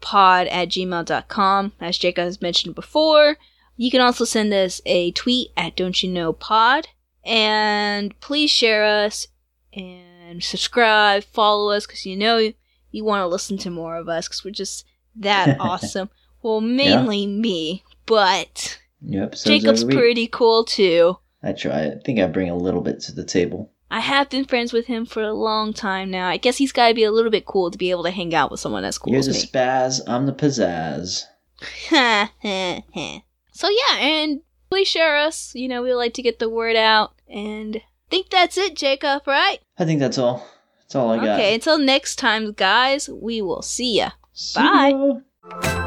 pod at gmail.com as Jacob has mentioned before. You can also send us a tweet at don't you know pod and please share us and subscribe, follow us because you know you want to listen to more of us because we're just that awesome. Well, mainly me, but New Jacob's pretty cool too. I try. I think I bring a little bit to the table. I have been friends with him for a long time now. I guess he's got to be a little bit cool to be able to hang out with someone as cool You're as the me. spaz. I'm the pizzazz. so yeah, and please share us. You know, we like to get the word out. And think that's it, Jacob, right? I think that's all. That's all I got. Okay, until next time, guys, we will see ya. See Bye. ya.